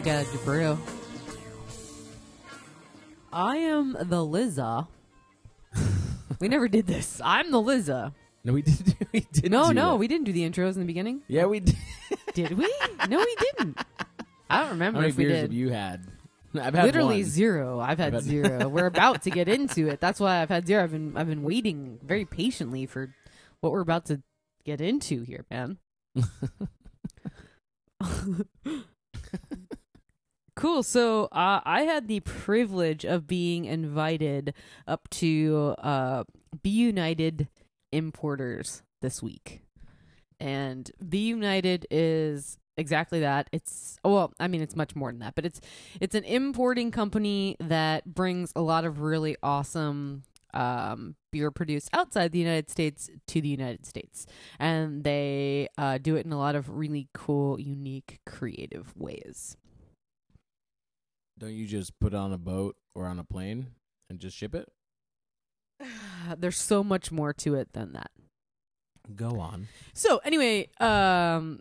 To Get Out Brew. I am the Liza. we never did this. I'm the Liza. No, we [laughs] did. We did. No, no, that. we didn't do the intros in the beginning. Yeah, we did. [laughs] Did we? no, we didn't. I don't remember. How many if we beers did. have you had? I've had Literally one. zero. I've had I've had- zero. [laughs] We're about to get into it. That's why I've had zero. I've been I've been waiting very patiently for what we're about to get into here, man. Cool. So uh, I had the privilege of being invited up to uh, B. United Importers this week, and B. United is exactly that. It's well, I mean, it's much more than that, but it's it's an importing company that brings a lot of really awesome um, beer produced outside the United States to the United States, and they uh, do it in a lot of really cool, unique, creative ways. Don't you just put it on a boat or on a plane and just ship it? [sighs] There's so much more to it than that. Go on. So anyway, um,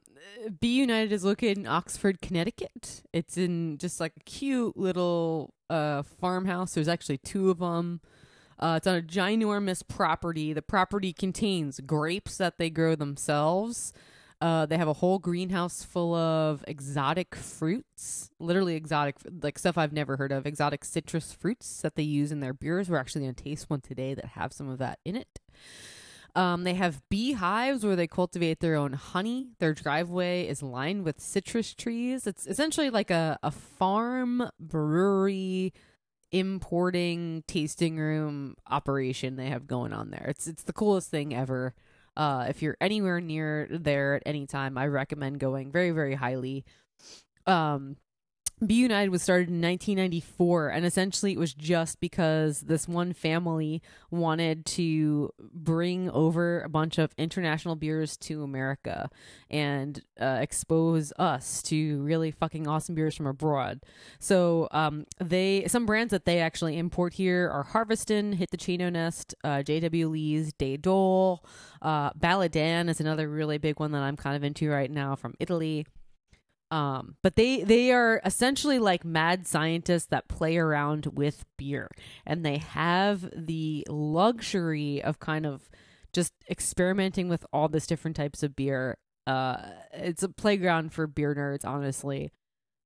B. United is located in Oxford, Connecticut. It's in just like a cute little uh farmhouse. There's actually two of them. Uh, it's on a ginormous property. The property contains grapes that they grow themselves. Uh, they have a whole greenhouse full of exotic fruits, literally exotic, like stuff I've never heard of, exotic citrus fruits that they use in their beers. We're actually going to taste one today that have some of that in it. Um, they have beehives where they cultivate their own honey. Their driveway is lined with citrus trees. It's essentially like a, a farm brewery importing tasting room operation they have going on there. It's it's the coolest thing ever. Uh, if you're anywhere near there at any time, I recommend going very very highly. Um, B. United was started in 1994, and essentially it was just because this one family wanted to bring over a bunch of international beers to America and uh, expose us to really fucking awesome beers from abroad. So, um, they some brands that they actually import here are Harviestoun, Hit the Chino Nest, uh, J.W. Lee's, De Dolle, uh, Baladin is another really big one that I'm kind of into right now from Italy um but they they are essentially like mad scientists that play around with beer. And they have the luxury of kind of just experimenting with all this different types of beer. Uh it's a playground for beer nerds honestly.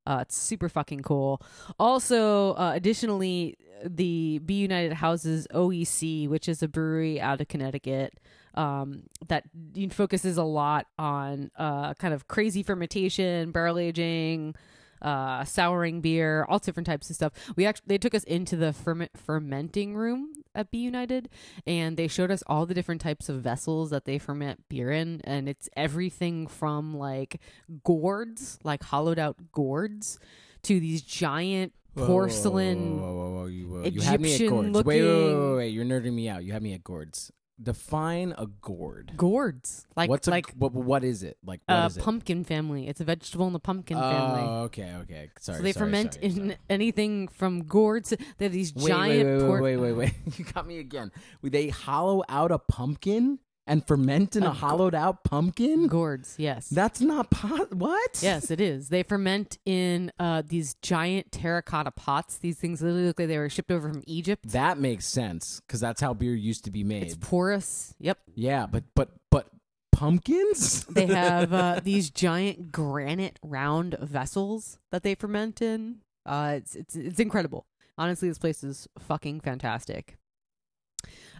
Uh it's super fucking cool. Also uh additionally the B. United houses OEC which is a brewery out of Connecticut um, that focuses a lot on uh, kind of crazy fermentation, barrel aging, uh, souring beer, all different types of stuff. We actually they took us into the ferment, fermenting room at B. United, and they showed us all the different types of vessels that they ferment beer in, and it's everything from like gourds, like hollowed out gourds, to these giant Whoa, porcelain. Whoa, whoa, whoa, whoa, you, whoa. you had me at Egyptian gourds. Wait, wait, wait, wait, wait. You're nerding me out. You had me at gourds. Define a gourd. Gourds, like What's a, like what, what is it? Like what a is it? pumpkin family. It's a vegetable in the pumpkin oh, family. Oh, okay, okay. Sorry. so they sorry, ferment sorry, in sorry. anything from gourds. They have these Wait, giant. wait, wait, por- wait, wait, wait, wait. [laughs] You got me again. They hollow out a pumpkin and ferment in A a, hollowed out pumpkin. Gourds, yes. That's not pot. What? yes, it is. They ferment in uh, these giant terracotta pots. These things literally look like they were shipped over from Egypt. That makes sense because that's how beer used to be made. It's porous. Yep. yeah, but but but pumpkins. [laughs] They have uh, these giant granite round vessels that they ferment in. Uh, it's it's it's incredible. Honestly, this place is fucking fantastic.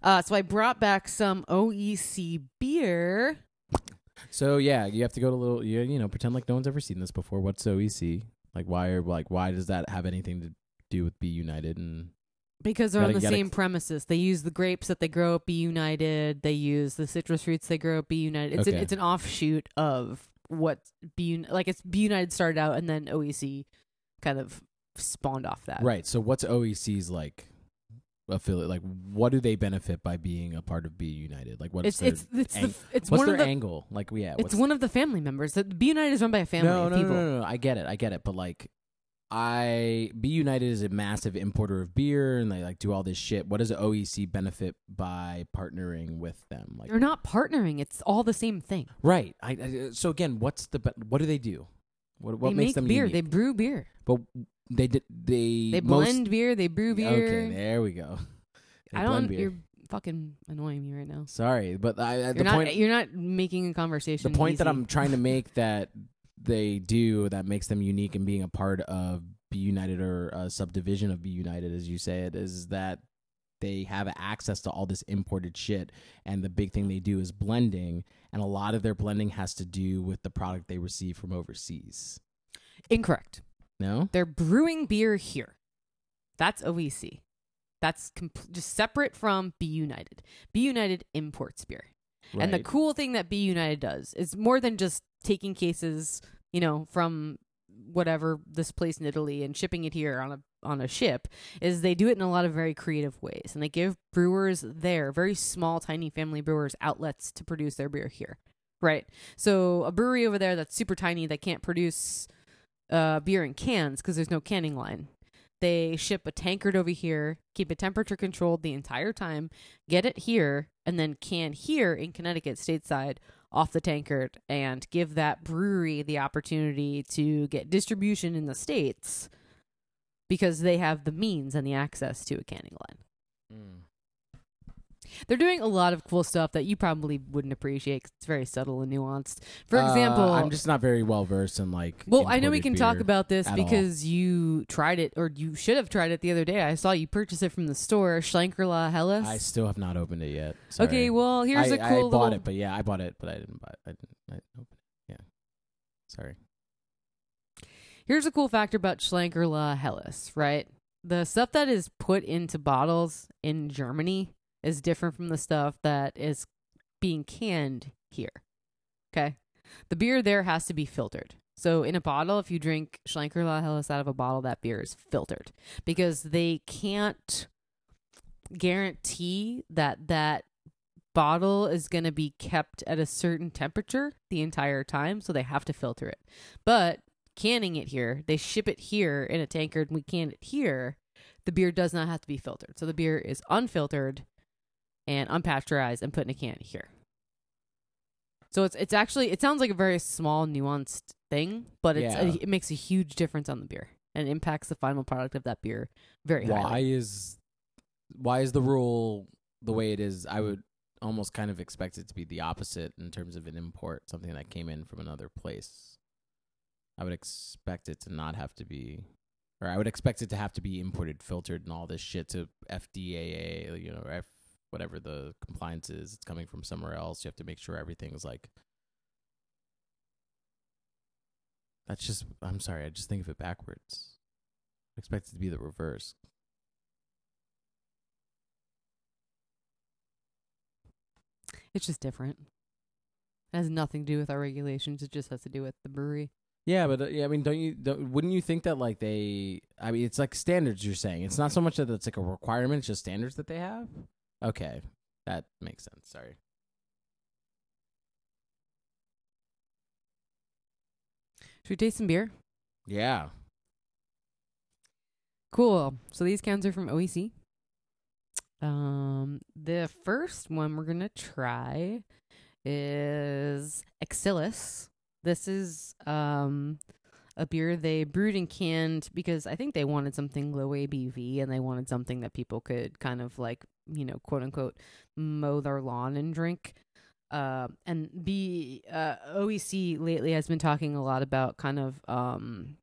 Uh, so I brought back some OEC beer. So yeah, you have to go to little. You, you know, pretend like no one's ever seen this before. What's OEC? Like why are like why does that have anything to do with B. United and Because they're on Gotta- the gotta- same premises. They use the grapes that they grow at B. United. They use the citrus fruits they grow at B. United. It's an, Okay. it's an offshoot of what Be like it's B. United started out and then OEC kind of spawned off that. right? So what's OEC's like affiliate? Like what do they benefit by being a part of B. United? Like what's It's their it's it's ang- the it's what's one their of the angle? Like yeah, it's one of the family members. that B. United is run by a family no, of no, people. no, no, no. I get it. I get it. But like, I B. United is a massive importer of beer, and they like do all this shit. What does OEC benefit by partnering with them? Like, They're not partnering. It's all the same thing. right? I, I so again, what's the what do they do? What what they makes make them beer. unique? They brew beer. but they did they They most- blend beer. They brew beer. Okay, there we go. [laughs] They I blend don't. beer. You're fucking annoying me right now. Sorry, but I, You're the not. point You're not making a conversation. the point that easy. I'm trying to make [laughs] that they do that makes them unique and being a part of B. United or a subdivision of B. United, as you say it, is that they have access to all this imported shit. And the big thing they do is blending, and a lot of their blending has to do with the product they receive from overseas. incorrect. No, They're brewing beer here. That's OEC. That's comp- just separate from B. United. B. United imports beer. And the cool thing that B. United does is more than just taking cases, you know, from whatever this place in Italy and shipping it here on a on a ship is they do it in a lot of very creative ways and they give brewers there very small tiny family brewers outlets to produce their beer here right so a brewery over there that's super tiny that can't produce uh, beer in cans because there's no canning line they ship a tankard over here keep it temperature controlled the entire time get it here and then can here in Connecticut stateside off the tankard and give that brewery the opportunity to get distribution in the states because they have the means and the access to a canning line. Mm. They're doing a lot of cool stuff that you probably wouldn't appreciate 'cause it's very subtle and nuanced. For Uh, example, I'm just not very well versed in like. well, I know we imported can talk beer. about this at all. because you tried it, or you should have tried it the other day. I saw you purchase it from the store, Schlenkerla Helles. I still have not opened it yet. Sorry. Okay, well, here's I, a cool I bought little. it, but yeah, I bought it, but I didn't buy. It. I didn't. I didn't open it. Yeah. Sorry. Here's a cool factor about Schlenkerla Helles, right? The stuff that is put into bottles in Germany is different from the stuff that is being canned here. Okay? The beer there has to be filtered. So in a bottle, if you drink Schlenkerla Helles out of a bottle, that beer is filtered because they can't guarantee that that bottle is going to be kept at a certain temperature the entire time, so they have to filter it. But canning it here, they ship it here in a tankard and we can it here. The beer does not have to be filtered. So the beer is unfiltered and unpasteurized and put in a can here. So it's it's actually it sounds like a very small nuanced thing, but it's Yeah. it makes a huge difference on the beer and impacts the final product of that beer very Why highly. is why is the rule the way it is? I would almost kind of expect it to be the opposite in terms of an import, something that came in from another place. I would expect it to not have to be, or I would expect it to have to be imported, filtered, and all this shit to FDAA, you know, whatever the compliance is. It's coming from somewhere else. You have to make sure everything's like That's just. I'm sorry. I just think of it backwards. I expect it to be the reverse. It's just different. It has nothing to do with our regulations. It just has to do with the brewery. Yeah, but uh, yeah, I mean, don't you? Don't, wouldn't you think that like they? I mean, it's like standards. You're saying it's not so much that it's like a requirement; it's just standards that they have. Okay, that makes sense. Sorry. Should we taste some beer? Yeah. Cool. So these cans are from OEC. Um, the first one we're gonna try is Exilis. This is um a beer they brewed and canned because I think they wanted something low ABV and they wanted something that people could kind of like you know quote unquote mow their lawn and drink. Uh, and B uh, OEC lately has been talking a lot about kind of um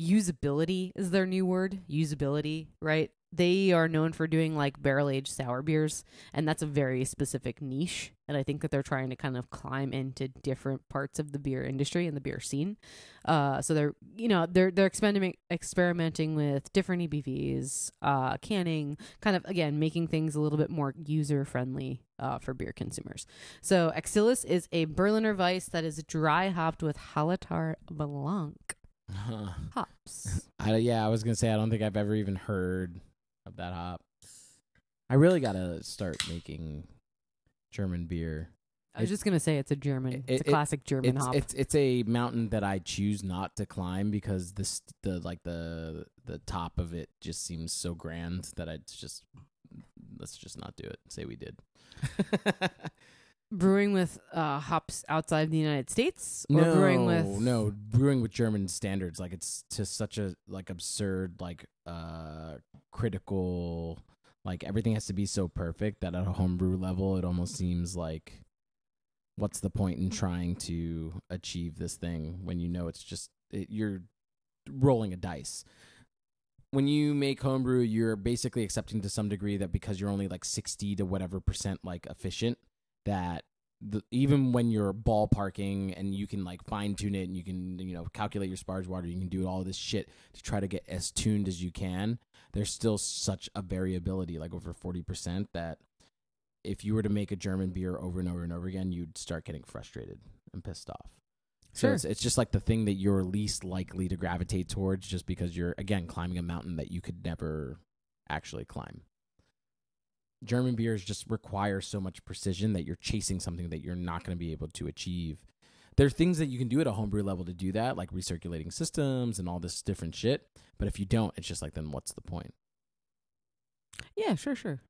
usability is their new word usability right they are known for doing like barrel aged sour beers and that's a very specific niche and i think that they're trying to kind of climb into different parts of the beer industry and the beer scene. Uh, so they're you know they're they're experimenting experimenting with different ABVs uh, canning kind of again making things a little bit more user friendly uh, for beer consumers. So Exilis is a berliner weiss that is dry hopped with hallertau blanc. [laughs] Hops. I, yeah, I was gonna say I don't think I've ever even heard of that hop. I really gotta start making German beer. I was It- just gonna say it's a German, it- it's a it- classic German It's hop. it's it's a mountain that I choose not to climb because this the like the the top of it just seems so grand that I just let's just not do it. Say we did. [laughs] brewing with uh, hops outside the United States, or no, brewing with no brewing with German standards. Like it's to such a like absurd like uh critical. Like everything has to be so perfect that at a homebrew level, it almost seems like what's the point in trying to achieve this thing when you know it's just it, you're rolling a dice. When you make homebrew, you're basically accepting to some degree that because you're only like 60 to whatever percent like efficient, that the, even when you're ballparking and you can like fine tune it and you can you know calculate your sparge water, you can do all this shit to try to get as tuned as you can. There's still such a variability, like over 40%, that if you were to make a German beer over and over and over again, you'd start getting frustrated and pissed off. So Sure. it's, it's just like the thing that you're least likely to gravitate towards just because you're, again, climbing a mountain that you could never actually climb. German beers just require so much precision that you're chasing something that you're not going to be able to achieve. There are things that you can do at a homebrew level to do that, like recirculating systems and all this different shit. But if you don't, it's just like, then what's the point? yeah, sure, sure.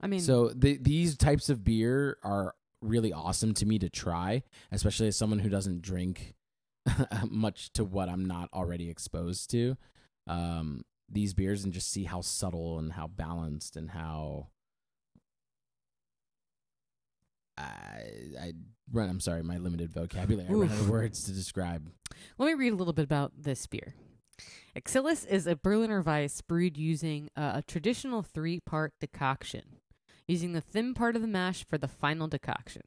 I mean, So the, these types of beer are really awesome to me to try, especially as someone who doesn't drink [laughs] much to what I'm not already exposed to. Um, these beers and just see how subtle and how balanced and how I I run. I'm sorry, my limited vocabulary. I run out of words to describe. let me read a little bit about this beer. Exilis is a Berliner Weiss brewed using uh, a traditional three-part decoction, using the thin part of the mash for the final decoction.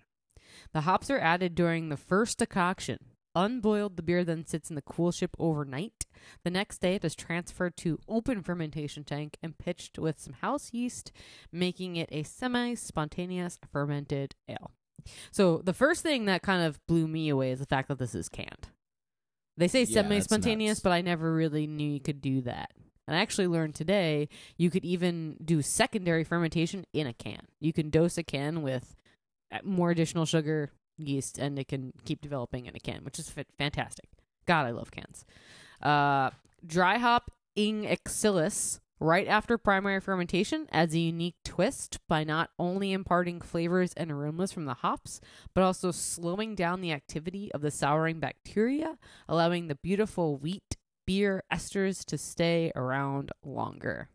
The hops are added during the first decoction. Unboiled, the beer then sits in the coolship overnight. The next day, it is transferred to open fermentation tank and pitched with some house yeast, making it a semi-spontaneous fermented ale. So the first thing that kind of blew me away is the fact that this is canned. They say Yeah, semi-spontaneous, but I never really knew you could do that. And I actually learned today you could even do secondary fermentation in a can. You can dose a can with uh, more additional sugar, yeast, and it can keep developing in a can, which is fa- fantastic. God, I love cans. Uh, dry hop ing Exilis right after primary fermentation adds a unique twist by not only imparting flavors and aromas from the hops, but also slowing down the activity of the souring bacteria, allowing the beautiful wheat beer esters to stay around longer.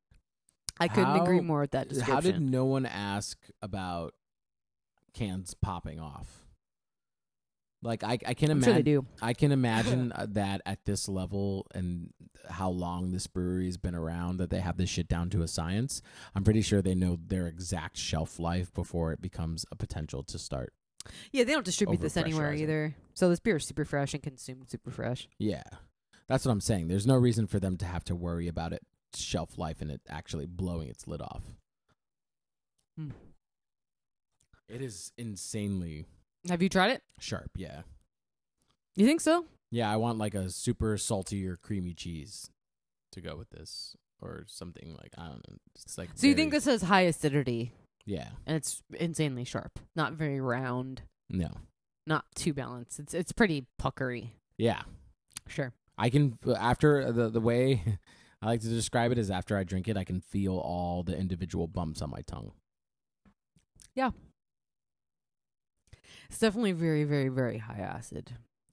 I couldn't agree more with that description. How did no one ask about cans popping off? Like I, I can I'm sure imagine. do. I can imagine [laughs] uh, that at this level and how long this brewery has been around, that they have this shit down to a science. I'm pretty sure they know their exact shelf life before it becomes a potential to start. Yeah, they don't distribute this anywhere either. So this beer is super fresh and consumed super fresh. Yeah. That's what I'm saying. There's no reason for them to have to worry about it shelf life and it actually blowing its lid off. Hmm. It is insanely Have you tried it? sharp, yeah. You think so? Yeah, I want like a super salty or creamy cheese to go with this or something like I don't know. It's like So you think this has high acidity Yeah. and it's insanely sharp, not very round, No. not too balanced. It's it's pretty puckery. Yeah. Sure. I can after uh, the the way [laughs] I like to describe it is after I drink it, I can feel all the individual bumps on my tongue. It's definitely very, very, very high acid,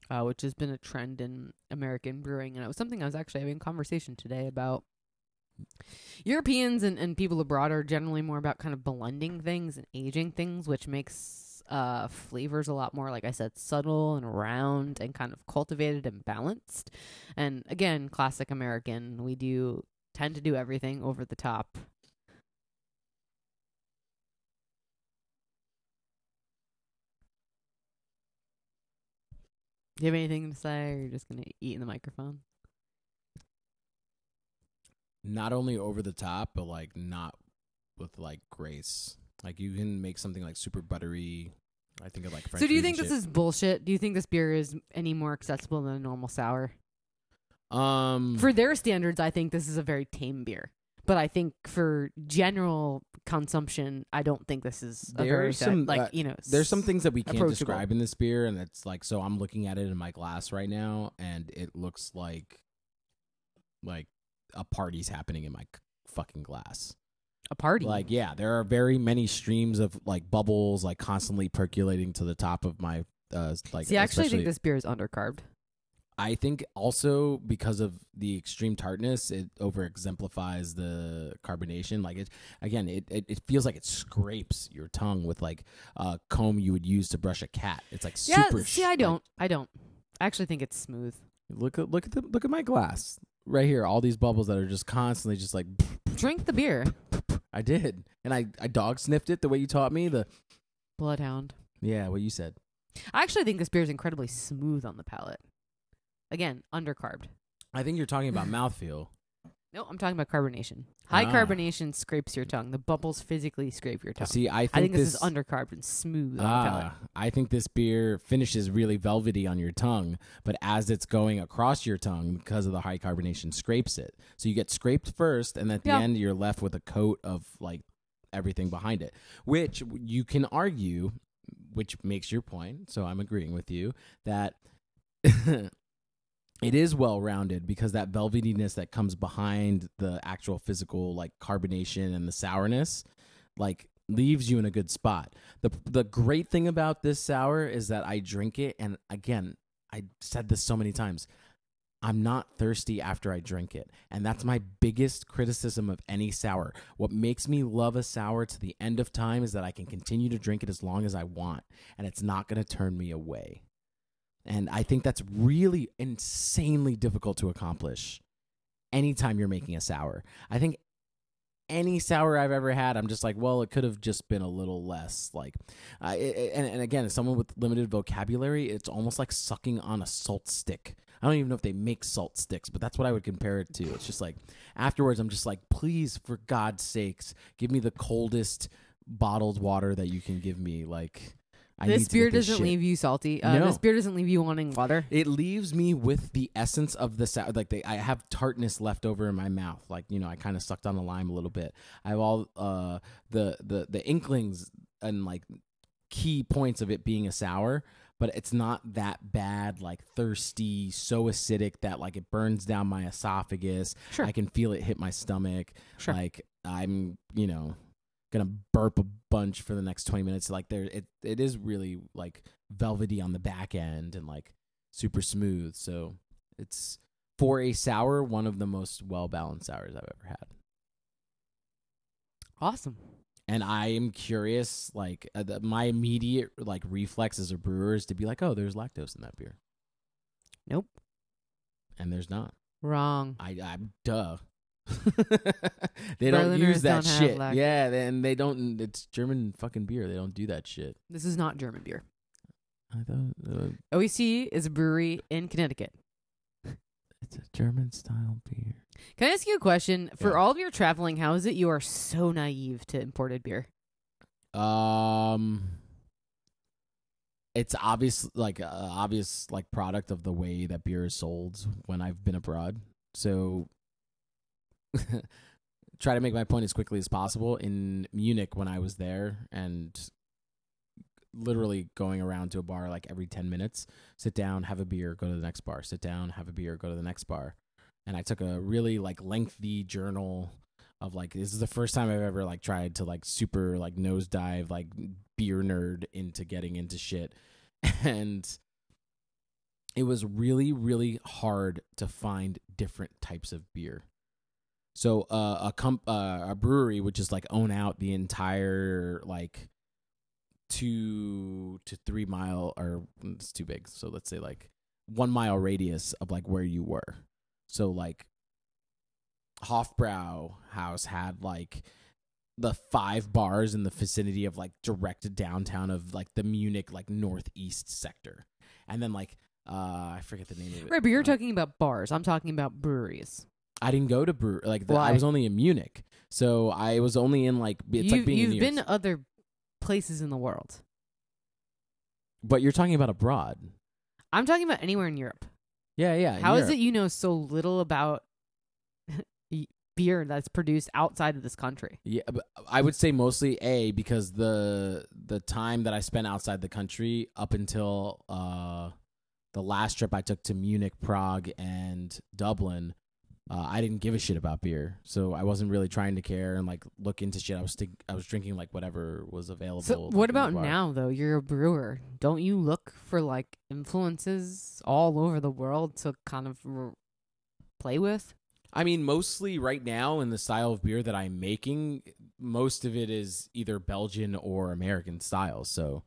uh, which has been a trend in American brewing. And it was something I was actually having a conversation today about. Europeans and, and people abroad are generally more about kind of blending things and aging things, which makes uh, flavors a lot more, like I said, subtle and round and kind of cultivated and balanced. And again, classic American, we do tend to do everything over the top. Do you have anything to say, or you're just gonna eat in the microphone? Not only over the top, but like not with like grace. Like you can make something like super buttery. I think of like French so, do you think this is bullshit? Do you think this beer is any more accessible than a normal sour? um For their standards, I think this is a very tame beer. But I think for general consumption, I don't think this is a very some, like uh, you know. There's some things that we can't describe in this beer, and it's like so. I'm looking at it in my glass right now, and it looks like like a party's happening in my fucking glass. a party. Like, yeah, there are very many streams of like bubbles, like constantly percolating to the top of my uh like. See, I actually think this beer is undercarbed. I think also because of the extreme tartness, it over exemplifies the carbonation. Like it again, it, it, it feels like it scrapes your tongue with like a comb you would use to brush a cat. It's like Yeah, super. see, sh- I don't. I don't. I actually think it's smooth. look at look at the look at my glass right here. All these bubbles that are just constantly just like Drink the beer, I did, and I I dog sniffed it the way you taught me. The Bloodhound. yeah, what you said. I actually think this beer is incredibly smooth on the palate. Again, undercarbed. I think you're talking about [laughs] mouthfeel. No, I'm talking about carbonation. High Ah. carbonation scrapes your tongue. The bubbles physically scrape your tongue. See, I think, I think this, is undercarbed and smooth on the palate. Ah, I think this beer finishes really velvety on your tongue, but as it's going across your tongue because of the high carbonation, scrapes it. So you get scraped first, and at the Yeah. end, you're left with a coat of like everything behind it, which you can argue, which makes your point. So I'm agreeing with you that. [laughs] It is well rounded because that velvetyness that comes behind the actual physical like carbonation and the sourness like leaves you in a good spot. The the great thing about this sour is that I drink it and again, I said this so many times. I'm not thirsty after I drink it. And that's my biggest criticism of any sour. What makes me love a sour to the end of time is that I can continue to drink it as long as I want and it's not going to turn me away. And I think that's really insanely difficult to accomplish anytime you're making a sour. I think any sour I've ever had, I'm just like, well, it could have just been a little less like. Uh, it, and, and again, someone with limited vocabulary, it's almost like sucking on a salt stick. I don't even know if they make salt sticks, but that's what I would compare it to. It's just like afterwards, I'm just like, please, for God's sakes, give me the coldest bottled water that you can give me. Like, I this beer doesn't leave you salty. Uh, No. This beer doesn't leave you wanting water. It leaves me with the essence of the sour. Like they, I have tartness left over in my mouth. Like you know, I kind of sucked on the lime a little bit. I have all uh, the the the inklings and like key points of it being a sour, but it's not that bad. Like thirsty, so acidic that like it burns down my esophagus. Sure. I can feel it hit my stomach. Sure. Like I'm, you know, gonna burp a bunch for the next twenty minutes. Like there, it it is really like velvety on the back end and like super smooth. So it's for a sour, one of the most well balanced sours I've ever had. Awesome. And I am curious, like uh, the, my immediate like reflex as a brewer is to be like, oh, there's lactose in that beer, Nope. and there's not. Wrong. I, I'm duh. [laughs] they don't use that don't shit. yeah, and they don't. It's German fucking beer. They don't do that shit. This is not German beer. I thought uh, OEC is a brewery in Connecticut. it's a German style beer. Can I ask you a question? For Yeah. all of your traveling, how is it you are so naive to imported beer? Um, it's obvious, like uh, obvious, like product of the way that beer is sold when I've been abroad. So, [laughs] try to make my point as quickly as possible. In Munich, when I was there, and literally going around to a bar like every ten minutes, sit down, have a beer, go to the next bar, sit down, have a beer, go to the next bar, and I took a really like lengthy journal of like this is the first time I've ever like tried to like super like nosedive like beer nerd into getting into shit [laughs] and it was really really hard to find different types of beer. So uh, a comp- uh, a brewery would just like own out the entire like two to three mile or mm, it's too big. So let's say like one mile radius of like where you were. So like Hofbrau House had like the five bars in the vicinity of like direct downtown of like the Munich like northeast sector, and then like uh I forget the name of it. Right, but you're Uh, talking about bars. I'm talking about breweries. I didn't go to brew like the, I was only in Munich, so I was only in like it's you, like being. You've New been to other places in the world. but you're talking about abroad. I'm talking about anywhere in Europe. Yeah, yeah. in How is Europe. it you know so little about [laughs] beer that's produced outside of this country? Yeah, but I would say mostly a because the the time that I spent outside the country up until uh the last trip I took to Munich, Prague, and Dublin, uh, I didn't give a shit about beer, so I wasn't really trying to care and like look into shit. I was stick I was drinking like whatever was available. So like, what about now though? You're a brewer. Don't you look for like influences all over the world to kind of r- play with? I mean, mostly right now in the style of beer that I'm making, most of it is either Belgian or American style. So,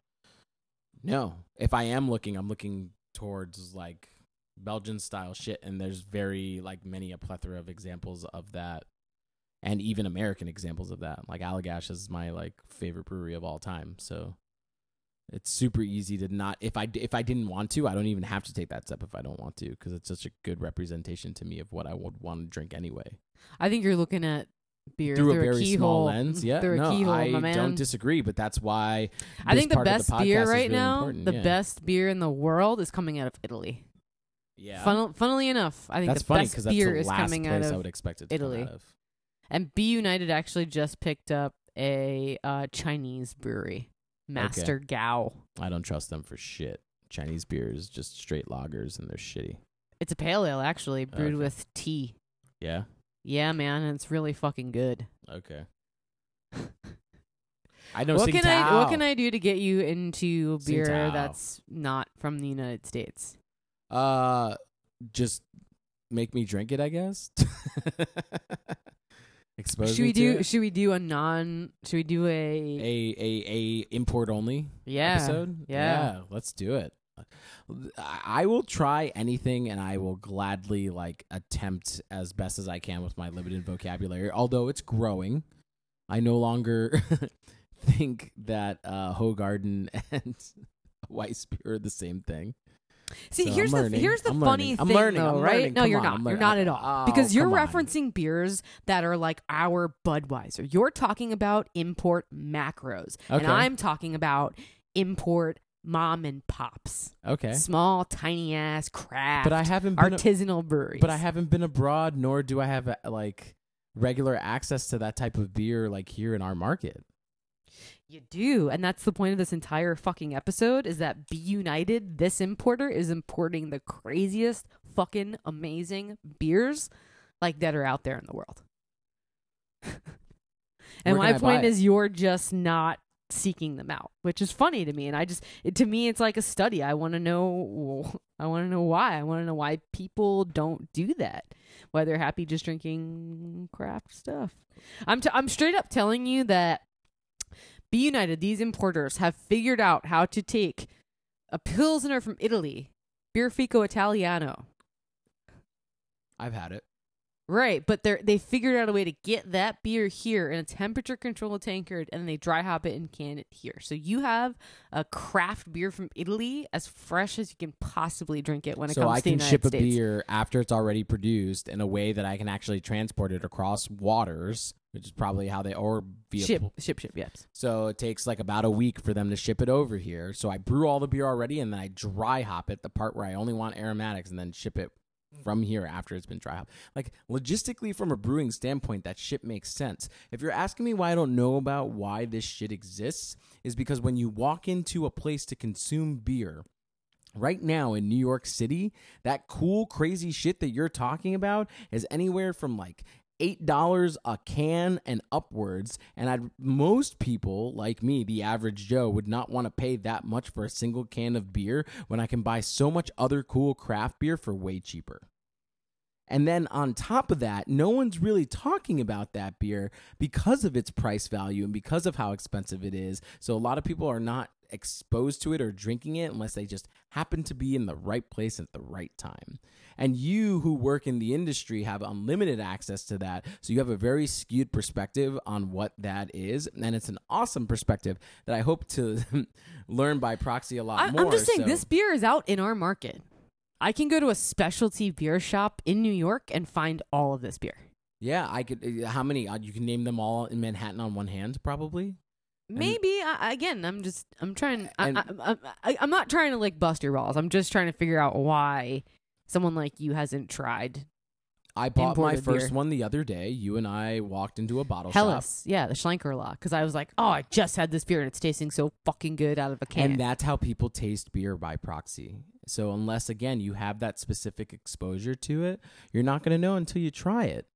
no, if I am looking, I'm looking towards like Belgian style shit, and there's very like many a plethora of examples of that, and even American examples of that. Like Allagash is my like favorite brewery of all time. So. It's super easy to not if I if I didn't want to, I don't even have to take that step if I don't want to because it's such a good representation to me of what I would want to drink anyway I think you're looking at beer through, through, a very small keyhole. lens. Yeah, through no, a keyhole, I don't disagree, but that's why I think the best podcast beer right really now, important, the yeah. best beer in the world is coming out of Italy. Yeah, Funnel, funnily enough, I think that's the funny best because that's beer the is last coming place out I of would expect it to Italy. come out of. And B. United actually just picked up a uh, Chinese brewery, Master Gao. I don't trust them for shit. Chinese beer is just straight lagers and they're shitty. It's a pale ale actually, brewed Okay. with tea. Yeah. Yeah, man, and it's really fucking good. Okay. [laughs] I know. what can I what can I do to get you into beer that's not from the United States? Uh, just make me drink it. I guess. [laughs] Expose should we do it. should we do a non should we do a, a a a import only yeah episode? yeah. let's do it. I will try anything, and I will gladly like attempt as best as I can with my limited vocabulary. Although it's growing, I no longer [laughs] think that uh, Hoegaarden [laughs] and Weissbier are the same thing. See, So here's the here's the I'm funny learning. I'm thing learning. though, I'm right? learning. No, Come you're on. not. I'm You're not at all. Oh, because you're come on. referencing beers that are like our Budweiser. You're talking about import macros. And I'm talking about import mom and pops. Okay, Small, tiny ass craft but I haven't been. a- artisanal breweries. but I haven't been abroad, nor do I have uh, like regular access to that type of beer like here in our market. You do, and that's the point of this entire fucking episode is that B. United, this importer, is importing the craziest fucking amazing beers like that are out there in the world. [laughs] and Where my can I buy point is you're just not seeking them out, which is funny to me and I just it, to me it's like a study. I want to know I want to know why. I want to know why people don't do that. Why they're happy just drinking craft stuff. I'm t- I'm straight up telling you that B. United, these importers have figured out how to take a Pilsner from Italy, Birrificio Italiano. I've had it. Right, but they they figured out a way to get that beer here in a temperature controlled tankard, and they dry hop it and can it here. So you have a craft beer from Italy as fresh as you can possibly drink it when it so comes I to the can ship a beer after it's already produced in a way that I can actually transport it across waters, which is probably how they or via Ship, pl- ship, ship. Yes. So it takes like about a week for them to ship it over here. So I brew all the beer already and then I dry hop it, the part where I only want aromatics, and then ship it from here after it's been dry hopped. Like logistically, from a brewing standpoint, that shit makes sense. If you're asking me why I don't know about why this shit exists, is because when you walk into a place to consume beer, Right now in New York City, that cool, crazy shit that you're talking about is anywhere from like eight dollars a can and upwards. And I'd most people like me, the average Joe, would not want to pay that much for a single can of beer when I can buy so much other cool craft beer for way cheaper. And then on top of that, no one's really talking about that beer because of its price value and because of how expensive it is. So a lot of people are not exposed to it or drinking it unless they just happen to be in the right place at the right time. And you who work in the industry have unlimited access to that. So you have a very skewed perspective on what that is. And it's an awesome perspective that I hope to [laughs] learn by proxy a lot I, more. I'm just saying So- this beer is out in our market. I can go to a specialty beer shop in New York and find all of this beer. Yeah, I could. uh, How many? Uh, you can name them all in Manhattan on one hand, probably. Maybe I, again, I'm just I'm trying. And- I, I, I'm not trying to like bust your balls. I'm just trying to figure out why someone like you hasn't tried I bought my first beer. one the other day. You and I walked into a bottle shop. Helles. Yeah, the Schlenkerla. Because I was like, oh, I just had this beer and it's tasting so fucking good out of a can. And that's how people taste beer by proxy. So unless again you have that specific exposure to it, you're not going to know until you try it.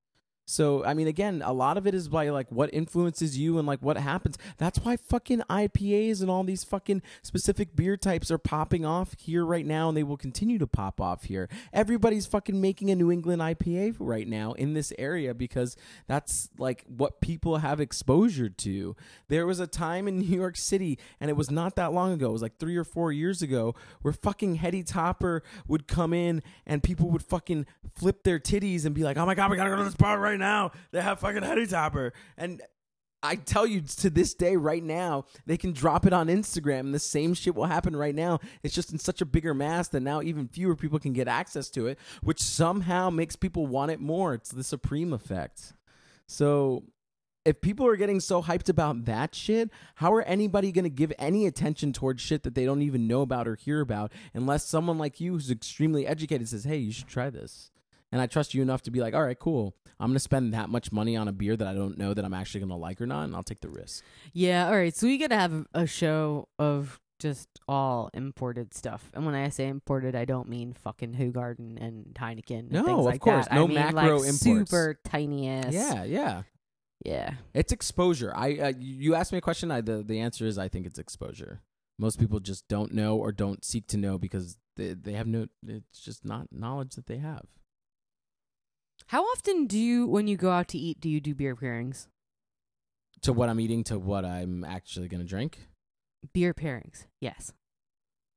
So I mean again, a lot of it is by like what influences you and like what happens. That's why fucking IPAs and all these fucking specific beer types are popping off here right now and they will continue to pop off here. Everybody's fucking making a New England IPA right now in this area because that's like what people have exposure to. There was a time in [laughs] New York City and it was not that long ago. It was like 3 or 4 years ago where fucking Heady Topper would come in and people would fucking flip their titties and be like, "Oh my god, we got to go to this bar right now. They have fucking Heady Topper." And I tell you to this day, right now, they can drop it on Instagram and the same shit will happen right now. It's just in such a bigger mass that now even fewer people can get access to it, which somehow makes people want it more. It's the Supreme effect. So if people are getting so hyped about that shit, how are anybody going to give any attention towards shit that they don't even know about or hear about unless someone like you who's extremely educated says, hey, you should try this? And I trust you enough to be like, all right, cool. I'm going to spend that much money on a beer that I don't know that I'm actually going to like or not, and I'll take the risk. yeah, all right. So we got to have a show of just all imported stuff. And when I say imported, I don't mean fucking Garden and Heineken. And No, things of course. That. No I mean, macro like imports. Super tiny ass. Yeah, yeah. Yeah. It's exposure. I uh, you asked me a question. I the the answer is I think it's exposure. Most people just don't know or don't seek to know because they they have no. It's just not knowledge that they have. How often do you, when you go out to eat, do you do beer pairings? To what I'm eating, to what I'm actually going to drink. Beer pairings. Yes.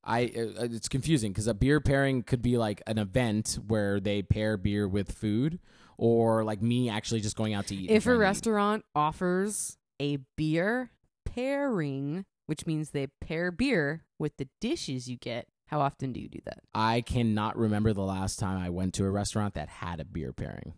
I uh, it's confusing because a beer pairing could be like an event where they pair beer with food, or like me actually just going out to eat. If a restaurant offers a beer pairing, which means they pair beer with the dishes you get, how often do you do that? I cannot remember the last time I went to a restaurant that had a beer pairing.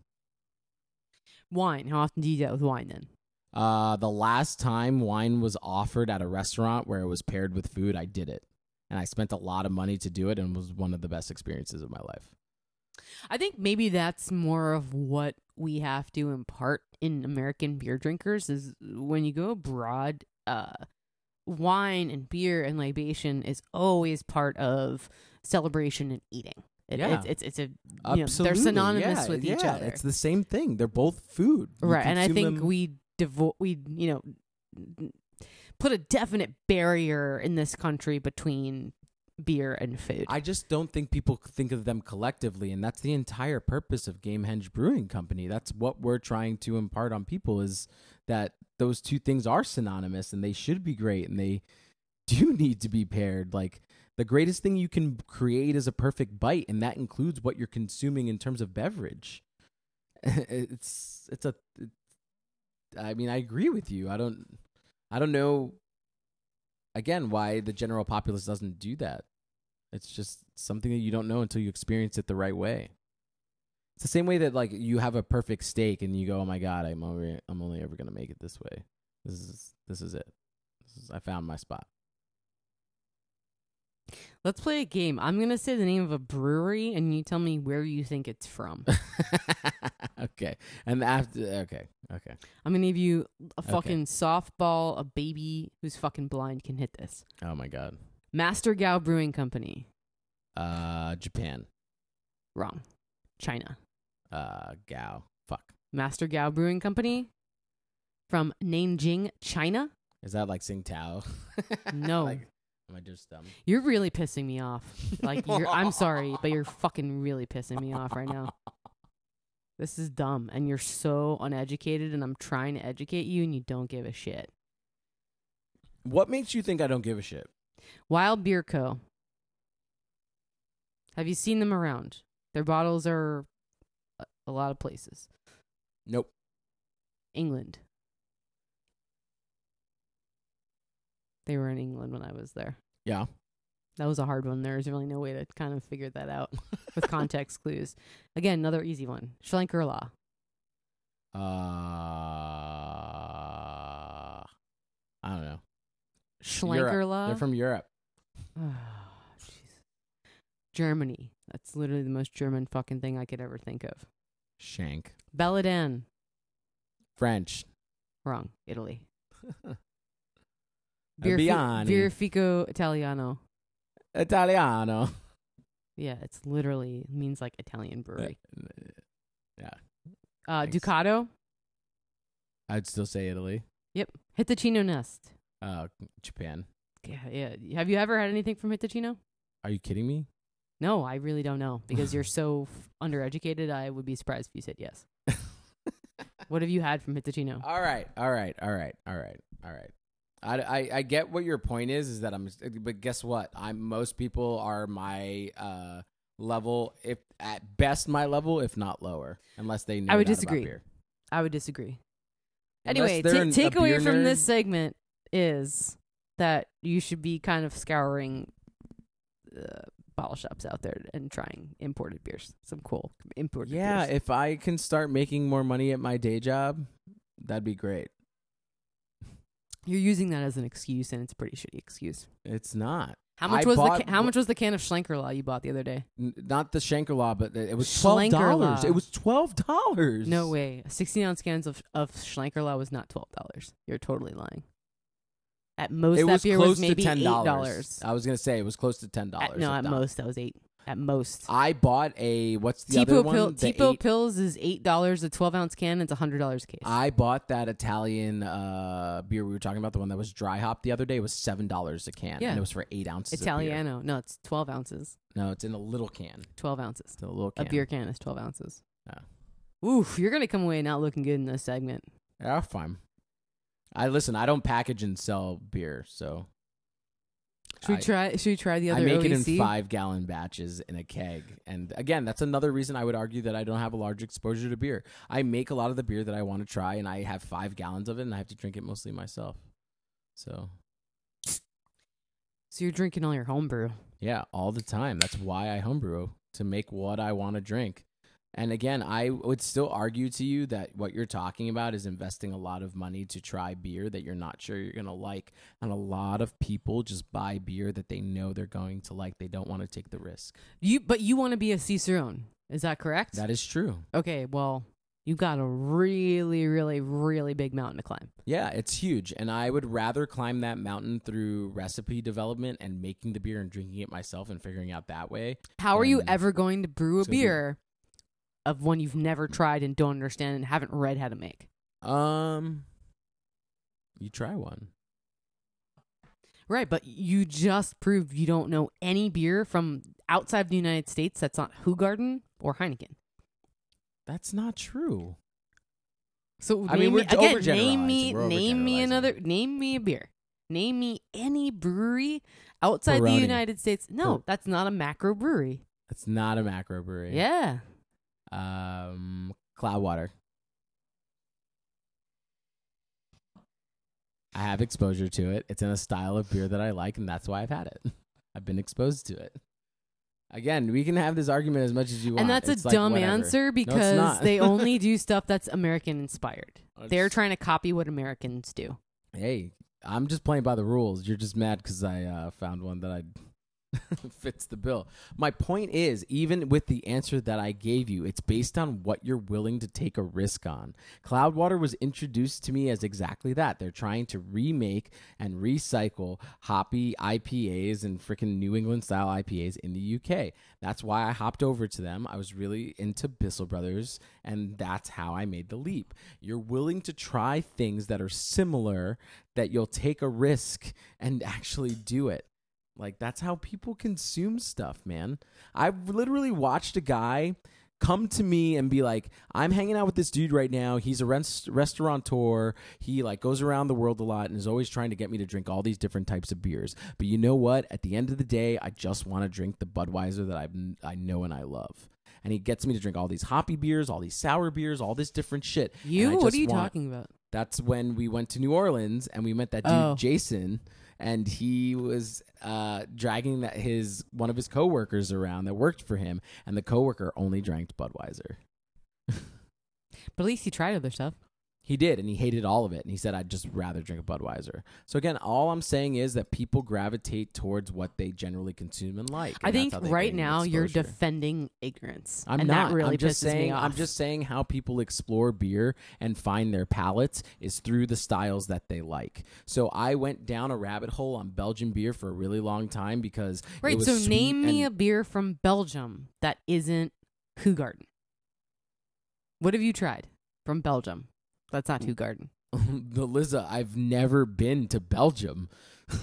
Wine. How often do you do that with wine then? Uh, the last time wine was offered at a restaurant where it was paired with food, I did it. And I spent a lot of money to do it and was one of the best experiences of my life. I think maybe that's more of what we have to impart in American beer drinkers is when you go abroad, uh, wine and beer and libation is always part of celebration and eating. It, Yeah. it's, it's it's a you know, Absolutely. they're synonymous yeah, with each yeah, other, It's the same thing. They're both food. You right? And I think them- we devo- we you know put a definite barrier in this country between beer and food. I just don't think people think of them collectively, and that's the entire purpose of Gamehenge Brewing Company. That's what we're trying to impart on people is that those two things are synonymous and they should be great and they [laughs] do need to be paired. Like the greatest thing you can create is a perfect bite, and that includes what you're consuming in terms of beverage. [laughs] it's it's a. I mean, I agree with you. I don't. I don't know. Again, why the general populace doesn't do that? It's just something that you don't know until you experience it the right way. It's the same way that like you have a perfect steak and you go, "Oh my god, I'm only I'm only ever gonna make it this way. This is this is it. This is, I found my spot." Let's play a game. I'm gonna say the name of a brewery, and you tell me where you think it's from. [laughs] okay, and after okay, okay. I'm gonna give you a Okay. fucking softball. A baby who's fucking blind can hit this. Oh my god. Master Gao Brewing Company. Uh, Japan. Wrong. China. Uh, Gao. Fuck. Master Gao Brewing Company from Nanjing, China. Is that like Tsingtao? [laughs] No. like, am I just dumb? You're really pissing me off. [laughs] Like you're I'm sorry, but you're [laughs] fucking really pissing me off right now. This is dumb and you're so uneducated and I'm trying to educate you and you don't give a shit. What makes you think I don't give a shit? Wild Beer Co. Have you seen them around? Their bottles are a- lot of places. Nope. England. They were in England when I was there. Yeah. That was a hard one. There's really no way to kind of figure that out [laughs] with context clues. Again, another easy one. Schlenkerla. Uh, I don't know. Schlenkerla. They're from Europe. [sighs] Oh, jeez. Germany. That's literally the most German fucking thing I could ever think of. Shank. Baladin. French. Wrong. Italy. [laughs] Uh, Biani. Birrificio Italiano. Italiano. Yeah, it's literally means like Italian brewery. Yeah. Uh, thanks. Ducato. I'd still say Italy. Yep. Hitachino Nest. Uh, Japan. Yeah, yeah. Have you ever had anything from Hitachino? Are you kidding me? No, I really don't know [laughs] because you're so f- undereducated. I would be surprised if you said yes. [laughs] What have you had from Hitachino? All right, all right, all right, all right, all right. I, I, I get what your point is, is that I'm, but guess what? I'm most people are my uh level, if at best my level, if not lower, unless they know. I would disagree. I would disagree. Unless anyway, they're ta- an- takeaway from nerd. this segment is that you should be kind of scouring uh, bottle shops out there and trying imported beers. Some cool imported Yeah, beers. Yeah, if I can start making more money at my day job, that'd be great. You're using that as an excuse, and it's a pretty shitty excuse. It's not. How much I was the ca- how much was the can of Schlenkerla you bought the other day? N- not the Schlenkerla, but it was twelve dollars. It was twelve dollars. No way. 16 ounce cans of of Schlenkerla was not twelve dollars. You're totally lying. At most, It that was beer was maybe eight dollars. I was gonna say it was close to ten dollars. No, at most that was eight. At most. I bought a what's the other Tipo one? pill, The Tipo eight- pills is eight dollars. A twelve ounce can. It's a hundred dollars case. I bought that Italian uh, beer we were talking about, the one that was dry hop the other day. It was seven dollars a can, Yeah. and it was for eight ounces. of beer. Italiano. No, it's twelve ounces. No, it's in a little can. Twelve ounces. It's in a little can. A beer can is twelve ounces. Yeah. Oof, you're gonna come away not looking good in this segment. Yeah, fine. I listen. I don't package and sell beer, so Should we I- try? Should we try the other? I make it in five gallon batches in a keg. And again, that's another reason I would argue that I don't have a large exposure to beer. I make a lot of the beer that I want to try, and I have five gallons of it, and I have to drink it mostly myself. So So you're drinking all your homebrew. yeah, all the time. That's why I homebrew to make what I want to drink. And again, I would still argue to you that what you're talking about is investing a lot of money to try beer that you're not sure you're going to like. And a lot of people just buy beer that they know they're going to like. They don't want to take the risk. You, but you want to be a cicerone. Is that correct? That is true. okay. Well, you got a really, really, really big mountain to climb. Yeah, it's huge. And I would rather climb that mountain through recipe development and making the beer and drinking it myself and figuring out that way. How are you ever going to brew a beer of one you've never tried and don't understand and haven't read how to make? Um, you try one. Right, but you just proved you don't know any beer from outside the United States that's not Hoegaarden or Heineken. That's not true. So I mean, we're me, again, name me, We're name me another, name me a beer. Name me any brewery outside the United States. No, that's not a macro brewery. That's not a macro brewery. Yeah, Um, Cloudwater. I have exposure to it. It's in a style of beer that I like, and that's why I've had it. [laughs] I've been exposed to it. Again, we can have this argument as much as you want. And that's It's a like, dumb whatever. answer because not. they [laughs] only do stuff that's American inspired. They're trying to copy what Americans do. Hey, I'm just playing by the rules. You're just mad because I uh, found one that I [laughs] fits the bill. My point is, even with the answer that I gave you, it's based on what you're willing to take a risk on. Cloudwater was introduced to me as exactly that. They're trying to remake and recycle hoppy IPAs and freaking New England style IPAs in the UK. That's why I hopped over to them. I was really into Bissell Brothers, and that's how I made the leap. You're willing to try things that are similar, that you'll take a risk and actually do it. Like that's how people consume stuff, man. I've literally watched a guy come to me and be like, "I'm hanging out with this dude right now. He's a rest- restaurateur. He like goes around the world a lot and is always trying to get me to drink all these different types of beers. But you know what? At the end of the day, I just want to drink the Budweiser that I I know and I love." And he gets me to drink all these hoppy beers, all these sour beers, all this different shit. You? What are you want- talking about? that's when we went to New Orleans and we met that dude Oh. Jason and he was uh, dragging that his one of his coworkers around that worked for him and the coworker only drank Budweiser. [laughs] But at least he tried other stuff. He did and he hated all of it and he said I'd just rather drink a Budweiser. So again, all I'm saying is that people gravitate towards what they generally consume and like. I and that's think how they right gain now you're exposure. defending ignorance. I'm and not. that really I'm just pisses saying. me off. I'm just saying how people explore beer and find their palates is through the styles that they like. So I went down a rabbit hole on Belgian beer for a really long time because it Right, was so sweet name me a beer from Belgium that isn't Hoegaarden. What have you tried from Belgium? That's not mm. too garden. [laughs] Liza. I've never been to Belgium. [laughs]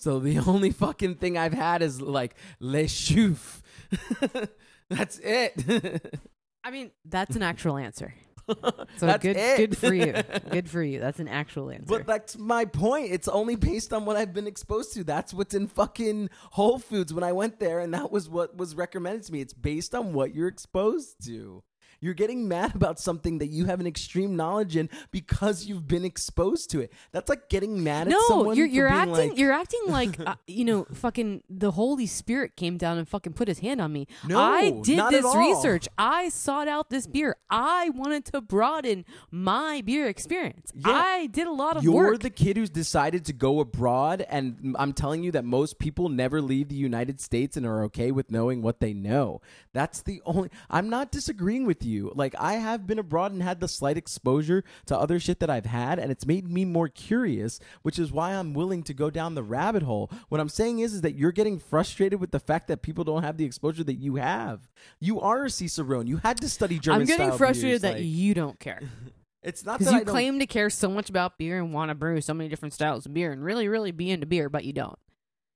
So the only fucking thing I've had is like Le Chouffe. [laughs] That's it. I mean, that's an actual answer. So That's good it. good for you. Good for you. That's an actual answer. But that's my point. It's only based on what I've been exposed to. That's what's in fucking Whole Foods when I went there, and that was what was recommended to me. It's based on what you're exposed to. You're getting mad [laughs] about something that you have an extreme knowledge in because you've been exposed to it. That's like getting mad at no, someone. you're you're acting like, you're acting [laughs] like uh, you know fucking the Holy Spirit came down and fucking put his hand on me. No, I did at this research. I sought out this beer. I wanted to broaden my beer experience. Yeah. I did a lot of You're work. the kid who's decided to go abroad, and I'm telling you that most people never leave the United States and are okay with knowing what they know. That's the only. I'm not disagreeing with you. Like I have been abroad and had the slight exposure to other shit that I've had, and it's made me more curious, which is why I'm willing to go down the rabbit hole. What I'm saying is, is that you're getting frustrated with the fact that people don't have the exposure that you have. You are a Cicerone. You had to study German. I'm getting frustrated beers, that like- you don't care [laughs] It's not because you claim to care so much about beer and want to brew so many different styles of beer and really, really be into beer, but you don't.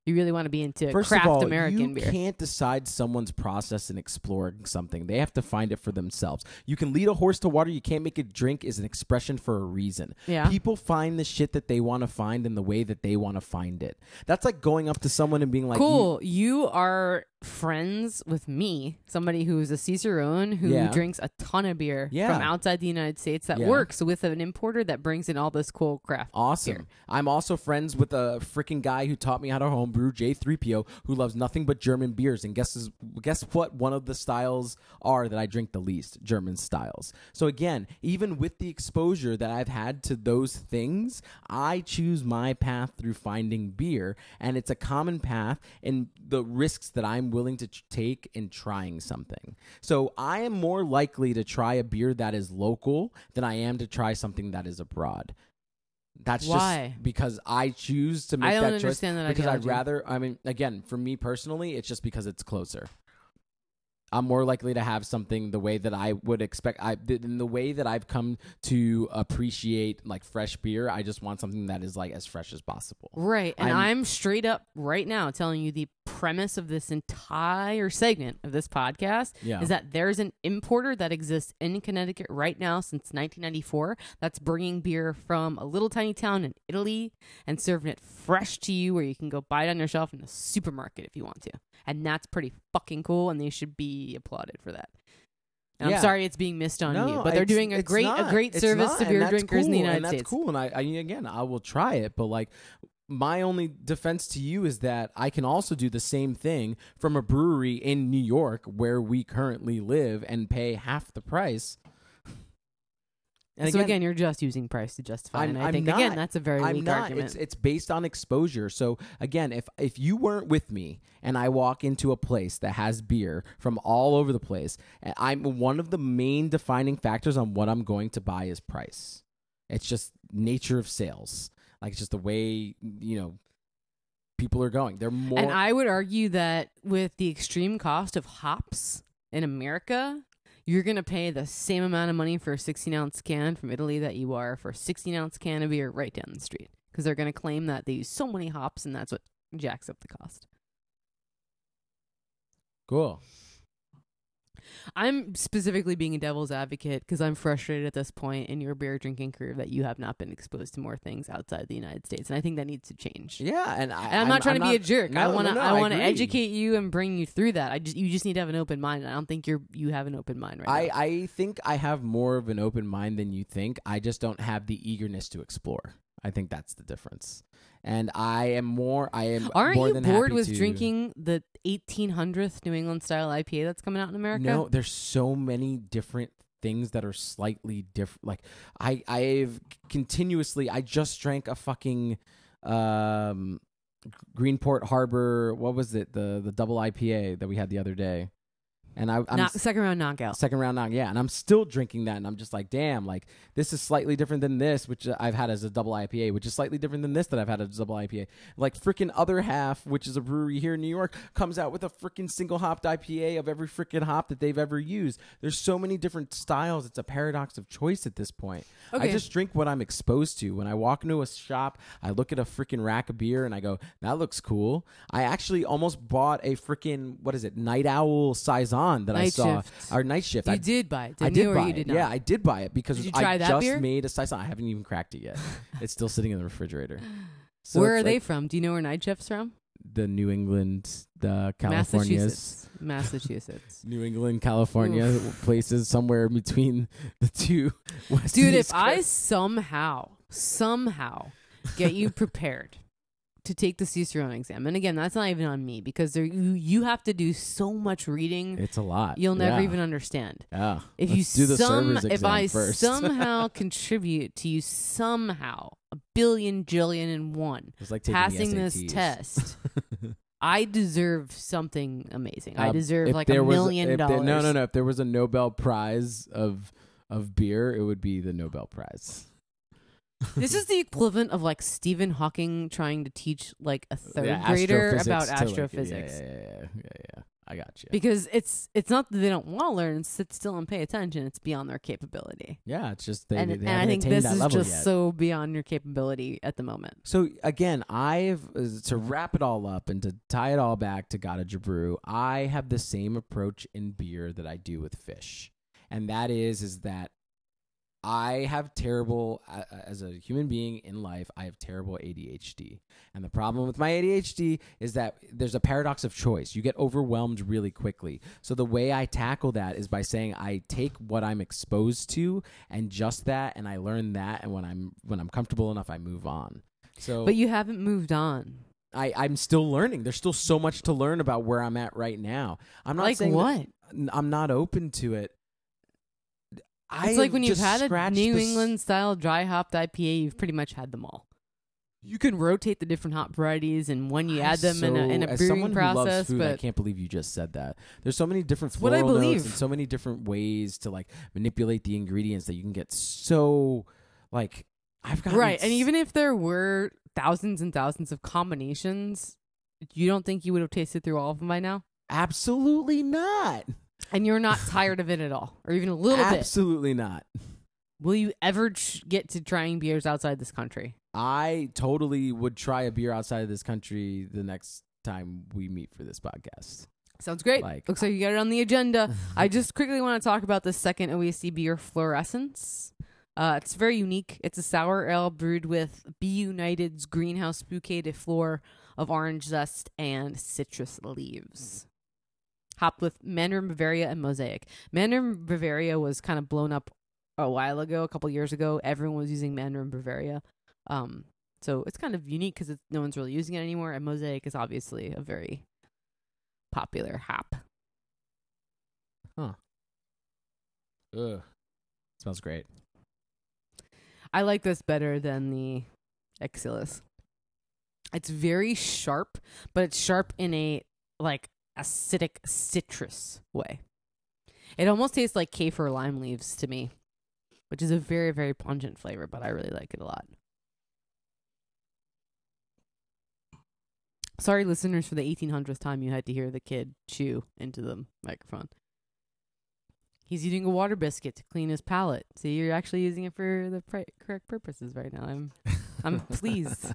You really want to be into First craft of all, American you beer. You can't decide someone's process in exploring something. They have to find it for themselves. You can lead a horse to water. You can't make it drink is an expression for a reason. Yeah. People find the shit that they want to find in the way that they want to find it. That's like going up to someone and being like, cool. You, are friends with me, somebody who's a Cicerone who Yeah. drinks a ton of beer Yeah. from outside the United States that Yeah. works with an importer that brings in all this cool craft. Awesome. beer. I'm also friends with a freaking guy who taught me how to homebrew, J3PO, who loves nothing but German beers. And guesses, guess what? One of the styles are that I drink the least German styles. So again, even with the exposure that I've had to those things, I choose my path through finding beer, and it's a common path in the risks that I'm willing to take in trying something. So I am more likely to try a beer that is local than I am to try something that is abroad. That's Why? just because I choose to make I don't that choice understand that because I'd rather. I mean, again, for me personally, it's just because it's closer. I'm more likely to have something the way that I would expect. I in the way that I've come to appreciate like fresh beer. I just want something that is like as fresh as possible. Right. And I'm- I'm, straight up right now telling you the premise of this entire segment of this podcast Yeah. is that there's an importer that exists in Connecticut right now since 1994 that's bringing beer from a little tiny town in Italy and serving it fresh to you where you can go buy it on your shelf in the supermarket if you want to. And that's pretty fucking cool and they should be applauded for that. Yeah. I'm sorry it's being missed on No, you, but they're doing a great not. a great service not, to beer drinkers in the cool, United and that's States. cool. And I, I again, I will try it, but like. My only defense to you is that I can also do the same thing from a brewery in New York where we currently live and pay half the price. And so again, you're just using price to justify, I'm- and I I'm think not. again that's a very I'm weak not. argument. It's it's based on exposure. So again, if if you weren't with me and I walk into a place that has beer from all over the place, and I'm one of the main defining factors on what I'm going to buy is price. It's just nature of sales. Like it's just the way you know people are going. They're more. and I would argue that with the extreme cost of hops in America, you're going to pay the same amount of money for a 16 ounce can from Italy that you are for a 16 ounce can of beer right down the street because they're going to claim that they use so many hops and that's what jacks up the cost. cool. I'm specifically being a devil's advocate because I'm frustrated at this point in your beer drinking career that you have not been exposed to more things outside the United States, and I think that needs to change. Yeah, and, I, And I'm not trying to be a jerk. I want to no, no, I want to educate you and bring you through that. I just you just need to have an open mind. I don't think you're you have an open mind right I, now. I think I have more of an open mind than you think. I just don't have the eagerness to explore. I think that's the difference. And I am more. I am. Aren't more you than bored with to- drinking the 1800th New England style IPA that's coming out in America? No, there's so many different things that are slightly different. Like I, I've continuously. I just drank a fucking um, Greenport Harbor. What was it? The the double IPA that we had the other day. And I, I'm Knock, second round knockout. second round knock yeah. And i'm still drinking that and i'm just like damn like this is slightly different than this which uh, i've had as a double ipa which is slightly different than this that i've had as a double ipa like freaking other half which is a brewery here in new york comes out with a freaking single hopped ipa of every freaking hop that they've ever used. There's so many different styles. It's a paradox of choice at this point. I Okay. just drink what i'm exposed to. When i walk into a shop i look at a freaking rack of beer and i go that looks cool. I actually almost bought a freaking what is it night owl saison that i Night saw Shift. our night shift You I, did buy it, didn't did you, or buy you it. did not? Yeah, I did buy it because Did you I that just beer? made a saison. I haven't even cracked it yet. [laughs] it's still sitting in the refrigerator. So Where it's are they like from? Do you know where Night Shift's from? The New England, the Californias, Massachusetts. Massachusetts. [laughs] New England, California places somewhere between the two. West [laughs] Dude, if East I Coast. somehow, somehow get you prepared to take the Cicerone exam, and again, that's not even on me because there, you, you have to do so much reading, it's a lot. you'll never Yeah. even understand. Yeah. If Let's you do some, if I first. somehow [laughs] contribute to you somehow a billion jillion and one it's like passing this test, [laughs] I deserve something amazing. I Uh, deserve like a was million there- dollars. no, no, no. If there was a Nobel Prize of of beer, it would be the Nobel Prize. This is the equivalent of like Stephen Hawking trying to teach like a third Yeah, grader about to, like, astrophysics. yeah, yeah, yeah, yeah, yeah. I got you. Because it's it's not that they don't want to learn sit still and pay attention. It's beyond their capability. Yeah, it's just they, and they and I think this is just yet. so beyond your capability at the moment. So again, I've to wrap it all up and to tie it all back to Gotta Brew. I have the same approach in beer that I do with Phish, and that is is that I have terrible as a human being in life. I have terrible ADHD, and the problem with my ADHD is that there's a paradox of choice. You get overwhelmed really quickly. So the way I tackle that is by saying I take what I'm exposed to and just that, and I learn that, and when I'm when I'm comfortable enough, I move on. So But you haven't moved on. I, I'm still learning. There's still so much to learn about where I'm at right now. I'm not like saying that- what? n- I'm not open to it. I It's like when you've had a New England style dry hopped IPA, you've pretty much had them all. You can rotate the different hop varieties and when you add them in a, in a brewing someone who loves process, food, I can't believe you just said that. There's so many different what I floral notes and so many different ways to like manipulate the ingredients that you can get so like I've got right. And even if there were thousands and thousands of combinations, you don't think you would have tasted through all of them by now? absolutely not, And you're not tired of it at all, or even a little bit. absolutely not. Will you ever ch- get to trying beers outside this country? I totally would try a beer outside of this country the next time we meet for this podcast. Sounds great. Like- Looks like you got it on the agenda. [laughs] I just quickly want to talk about the second OEC beer, Fluorescence. Uh, it's very unique. It's a sour ale brewed with B. United's greenhouse bouquet de fleur of orange zest and citrus leaves. Hopped with Mandarin Bavaria and Mosaic. Mandarin Bavaria was kind of blown up a while ago, a couple years ago. Everyone was using Mandarin Bavaria. Um, so it's kind of unique because no one's really using it anymore. And Mosaic is obviously a very popular hop. Huh. Ugh. Smells great. I like this better than the Exilis. It's very sharp, but it's sharp in a like acidic citrus way. It almost tastes like kaffir lime leaves to me, which is a very very pungent flavor, but I really like it a lot. Sorry, listeners, for the 1800th time you had to hear the kid chew into the microphone. He's eating a water biscuit to clean his palate. See, you're actually using it for the correct purposes right now. I'm I'm pleased.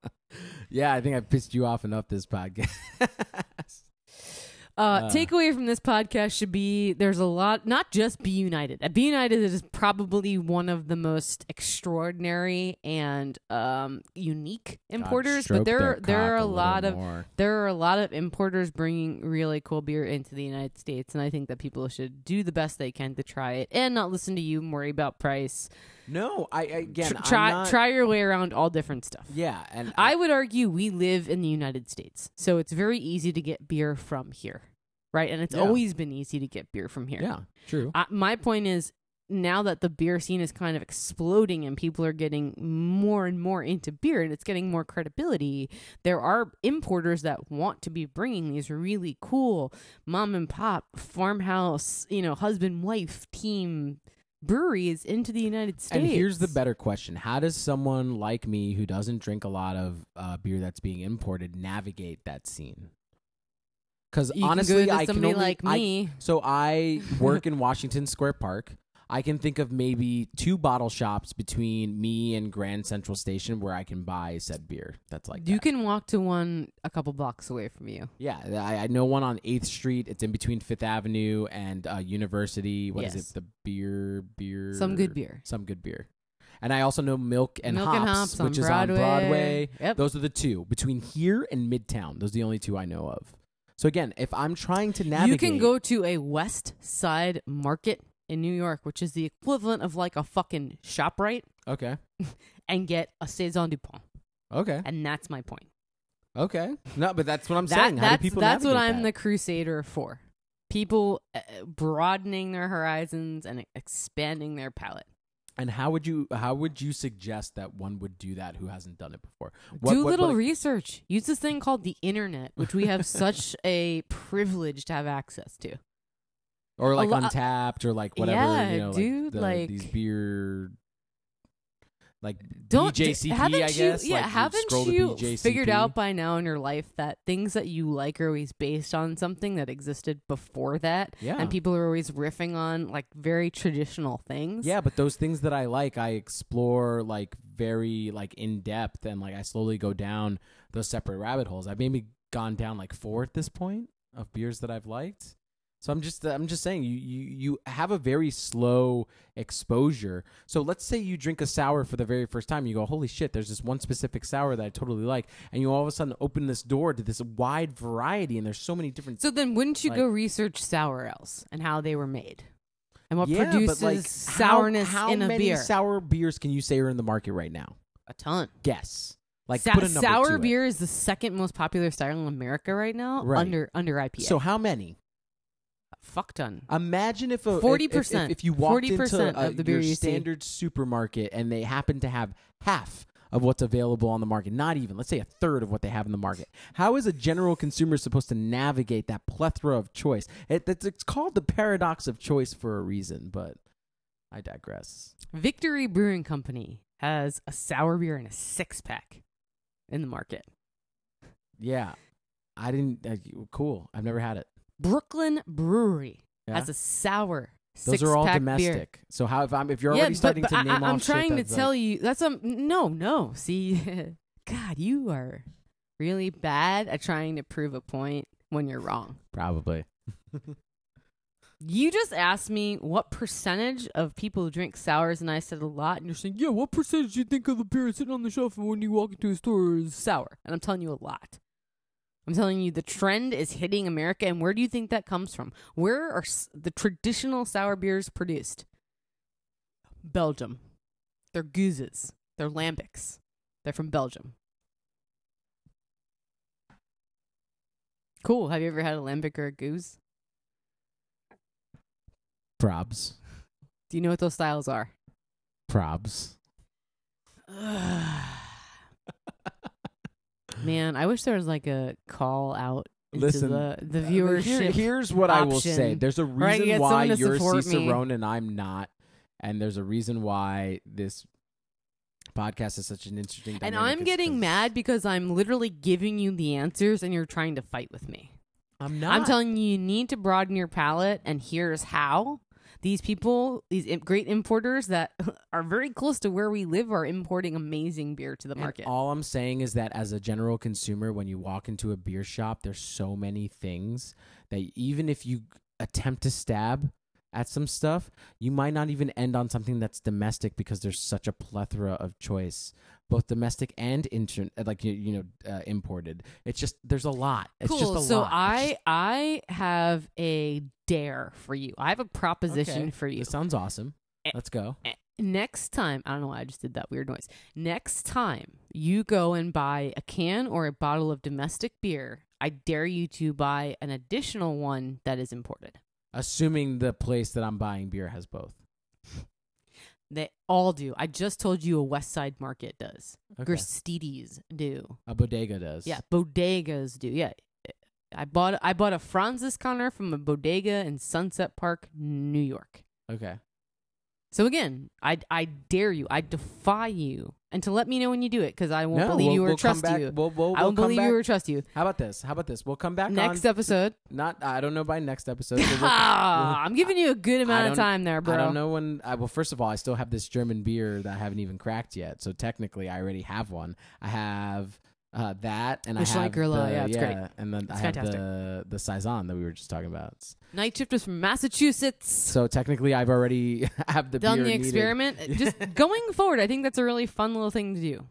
[laughs] yeah, I think I pissed you off enough this podcast. [laughs] Uh, Uh. takeaway from this podcast should be there's a lot, not just B. United. B. United is probably one of the most extraordinary and um, unique importers, but there there are a, lot of more. there are a lot of importers bringing really cool beer into the United States, and I think that people should do the best they can to try it and not listen to you and worry about price. No, I I- again Tr- I'm try not- try your way around all different stuff. Yeah, and I would argue we live in the United States, so it's very easy to get beer from here, right? And it's Yeah. always been easy to get beer from here. yeah, true. I, my point is now that the beer scene is kind of exploding and people are getting more and more into beer and it's getting more credibility, there are importers that want to be bringing these really cool mom and pop farmhouse, you know, husband wife team breweries into the United States. And here's the better question: How does someone like me who doesn't drink a lot of uh, beer that's being imported navigate that scene? Because honestly, can go to I can only like I- me. so I work in Washington Square Park. I can think of maybe two bottle shops between me and Grand Central Station where I can buy said beer. That's like you that. can walk to one a couple blocks away from you. Yeah, I, I know one on Eighth Street. It's in between Fifth Avenue and uh, University. What is Yes. it? The beer, beer, Some good beer. some good beer. And I also know Milk and Milk Hops, and Hops on which is Broadway. on Broadway. Yep. Those are the two between here and Midtown. Those are the only two I know of. So again, if I'm trying to navigate, You can go to a West Side Market in New York, which is the equivalent of like a fucking ShopRite, Okay, [laughs] and get a Saison Dupont. okay, And that's my point. okay. No, but that's what I'm That- saying. How that's do people that's what navigate I'm that? the crusader for. People uh, broadening their horizons and expanding their palate. And how would you how would you suggest that one would do that who hasn't done it before? What- Do a what- little what- research. Use this thing called the internet, which we have [laughs] such a privilege to have access to. Or like lo- uh, Untappd or like whatever. Yeah, you know, dude, like, the- like- these beer. Like Don't BJCP, haven't I you, guess. Yeah, like haven't you figured out by now in your life that things that you like are always based on something that existed before that, Yeah. and people are always riffing on like very traditional things. Yeah, but those things that I like, I explore like very like in depth, and like I slowly go down those separate rabbit holes. I've maybe gone down like four at this point of beers that I've liked. So I'm just I'm just saying you you you have a very slow exposure. So let's say you drink a sour for the very first time, you go, holy shit, there's this one specific sour that I totally like, and you all of a sudden open this door to this wide variety, and there's so many different. So then, wouldn't you Like- go research sour ales and how they were made, and what yeah, produces like sourness how, how in a beer. How many beer? sour beers can you say are in the market right now? a ton. Guess. Like Sa- put a sour beer is the second most popular style in America right now, Right. under under IPA. So how many? Fuck ton. Imagine if a 40%. if, if you walked 40% into a, of the beer your you see. standard supermarket and they happen to have half of what's available on the market, not even let's say a third of what they have in the market. How is a general consumer supposed to navigate that plethora of choice? It, it's, it's called the paradox of choice for a reason, but I digress. Victory Brewing Company has a sour beer in a six pack in the market. Yeah, I didn't. Uh, cool. I've never had it. Brooklyn Brewery Yeah? has a sour. Those are all domestic. Beer. So how if I'm if you're yeah, already starting but to name I, off I'm trying to tell like- you that's um no no see, [laughs] God you are really bad at trying to prove a point when you're wrong. probably. You just asked me what percentage of people drink sours, and I said a lot. And you're saying, yeah, what percentage do you think of the beer sitting on the shelf when you walk into a store is sour? And I'm telling you a lot. I'm telling you, the trend is hitting America. And where do you think that comes from? Where are the traditional sour beers produced? Belgium. They're gueuzes. They're lambics. They're from Belgium. Cool. Have you ever had a lambic or a gueuze? Probs. Do you know what those styles are? Probs. [sighs] Man, I wish there was like a call out Listen, the, the Uh, viewership. here- here's what I will say. There's a reason get why you're me. Cicerone and I'm not, and there's a reason why this podcast is such an interesting. and I'm getting mad because I'm literally giving you the answers and you're trying to fight with me. I'm not. I'm telling you, you need to broaden your palate, and here's how. These people, these great importers that [laughs] are very close to where we live, are importing amazing beer to the And market. all I'm saying is that as a general consumer, when you walk into a beer shop, there's so many things that even if you attempt to stab at some stuff, you might not even end on something that's domestic because there's such a plethora of choice, both domestic and inter- like you, you know uh, imported. It's just there's a lot. It's cool. just a so lot. I just- I have a dare for you. I have a proposition Okay. for you. This sounds awesome. Let's go. Next time, I don't know why I just did that weird noise. Next time you go and buy a can or a bottle of domestic beer, I dare you to buy an additional one that is imported. Assuming the place that I'm buying beer has both. They all do. I just told you a West Side Market does. Okay. Gristedes do. A bodega does. Yeah, bodegas do. Yeah. I bought I bought a Franziskaner from a bodega in Sunset Park, New York. Okay. So again, I I dare you, I defy you, and to let me know when you do it because I won't No, believe we'll, you or we'll trust back, you. We'll, I won't believe back. you or trust you. How about this? How about this? We'll come back Next episode. Not I don't know by next episode. but [laughs] we'll- I'm giving you a good amount of time there, bro. I don't know when. I, well, first of all, I still have this German beer that I haven't even cracked yet. So technically, I already have one. I have uh, that, and The I have Schlenkerla, the, yeah, it's great. and then I It's have the the saison that we were just talking about. Night Shift is from Massachusetts. So technically, I've already [laughs] have the Done the needed. experiment. Just [laughs] going forward, I think that's a really fun little thing to do.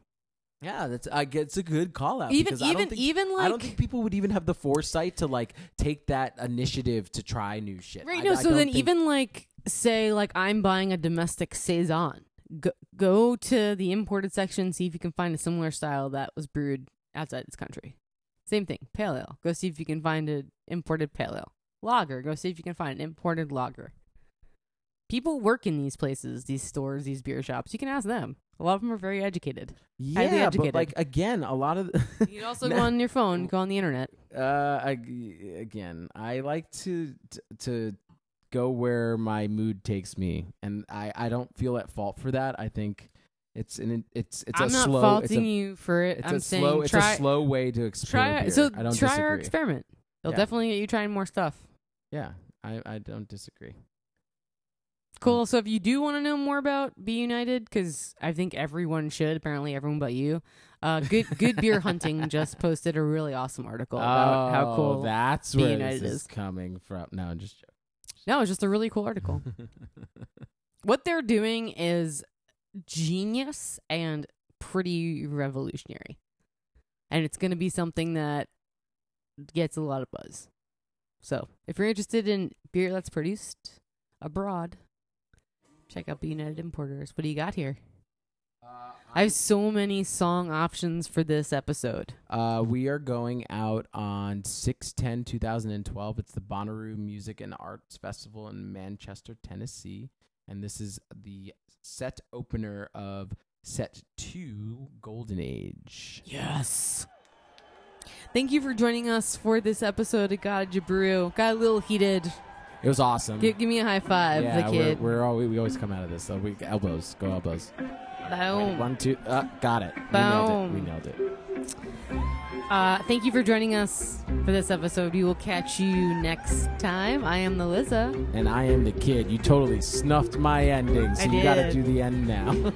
Yeah, that's I get it's a good call out. Even because I don't even think- even like I don't think people would even have the foresight to like take that initiative to try new shit. Right. I- No. I so then, think- even like say, like I'm buying a domestic saison. Go, go to the imported section, see if you can find a similar style that was brewed outside this country. Same thing. Pale ale. Go see if you can find an imported pale ale. Lager. Go see if you can find an imported lager. People work in these places, these stores, these beer shops. You can ask them. A lot of them are very educated. yeah, but like again, a lot of [laughs] You can also go on your phone, go on the internet. [laughs] uh I, again, I like to t- to go where my mood takes me, and I I don't feel at fault for that. I think it's an it's it's I'm a not slow faulting it's a, you for it. it's I'm a saying slow it's try a slow way to explore try so I don't try disagree. our experiment. It'll Yeah. definitely get you trying more stuff. Yeah, I I don't disagree. Cool. So if you do want to know more about B. United, because I think everyone should. Apparently, everyone but you. Uh, good Good Beer [laughs] Hunting just posted a really awesome article about how Oh, cool. that's Be where United this is. is coming from. No, I'm just no, it's just a really cool article. [laughs] what they're doing is genius and pretty revolutionary, and it's going to be something that gets a lot of buzz. So if you're interested in beer that's produced abroad, check out B. United Importers. What do you got here? I have so many song options for this episode. Uh, we are going out on 6 2012 It's the Bonnaroo Music and Arts Festival in Manchester, Tennessee. And this is the set opener of set two, Golden Age. Yes. Thank you for joining us for this episode of God Jabru. Got a little heated. It was awesome. Give, give me a high five, yeah, the kid. We're, we're all, we always come out of this. So we elbows, go elbows. Boom. One, two, uh, got it. We nailed it. We nailed it. Uh, thank you for joining us for this episode. We will catch you next time. I am the Liza. And I am the kid. You totally snuffed my ending, so I you got to do the end now. [laughs]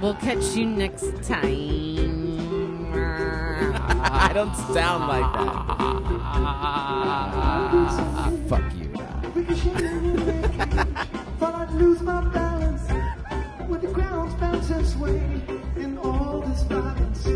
We'll catch you next time. I don't sound like that. [laughs] Fuck you. Thought I'd lose my balance when the ground's bounce and sway in all this violence.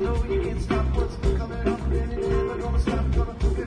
Oh, you can't stop what's coming up, and it never gonna stop coming.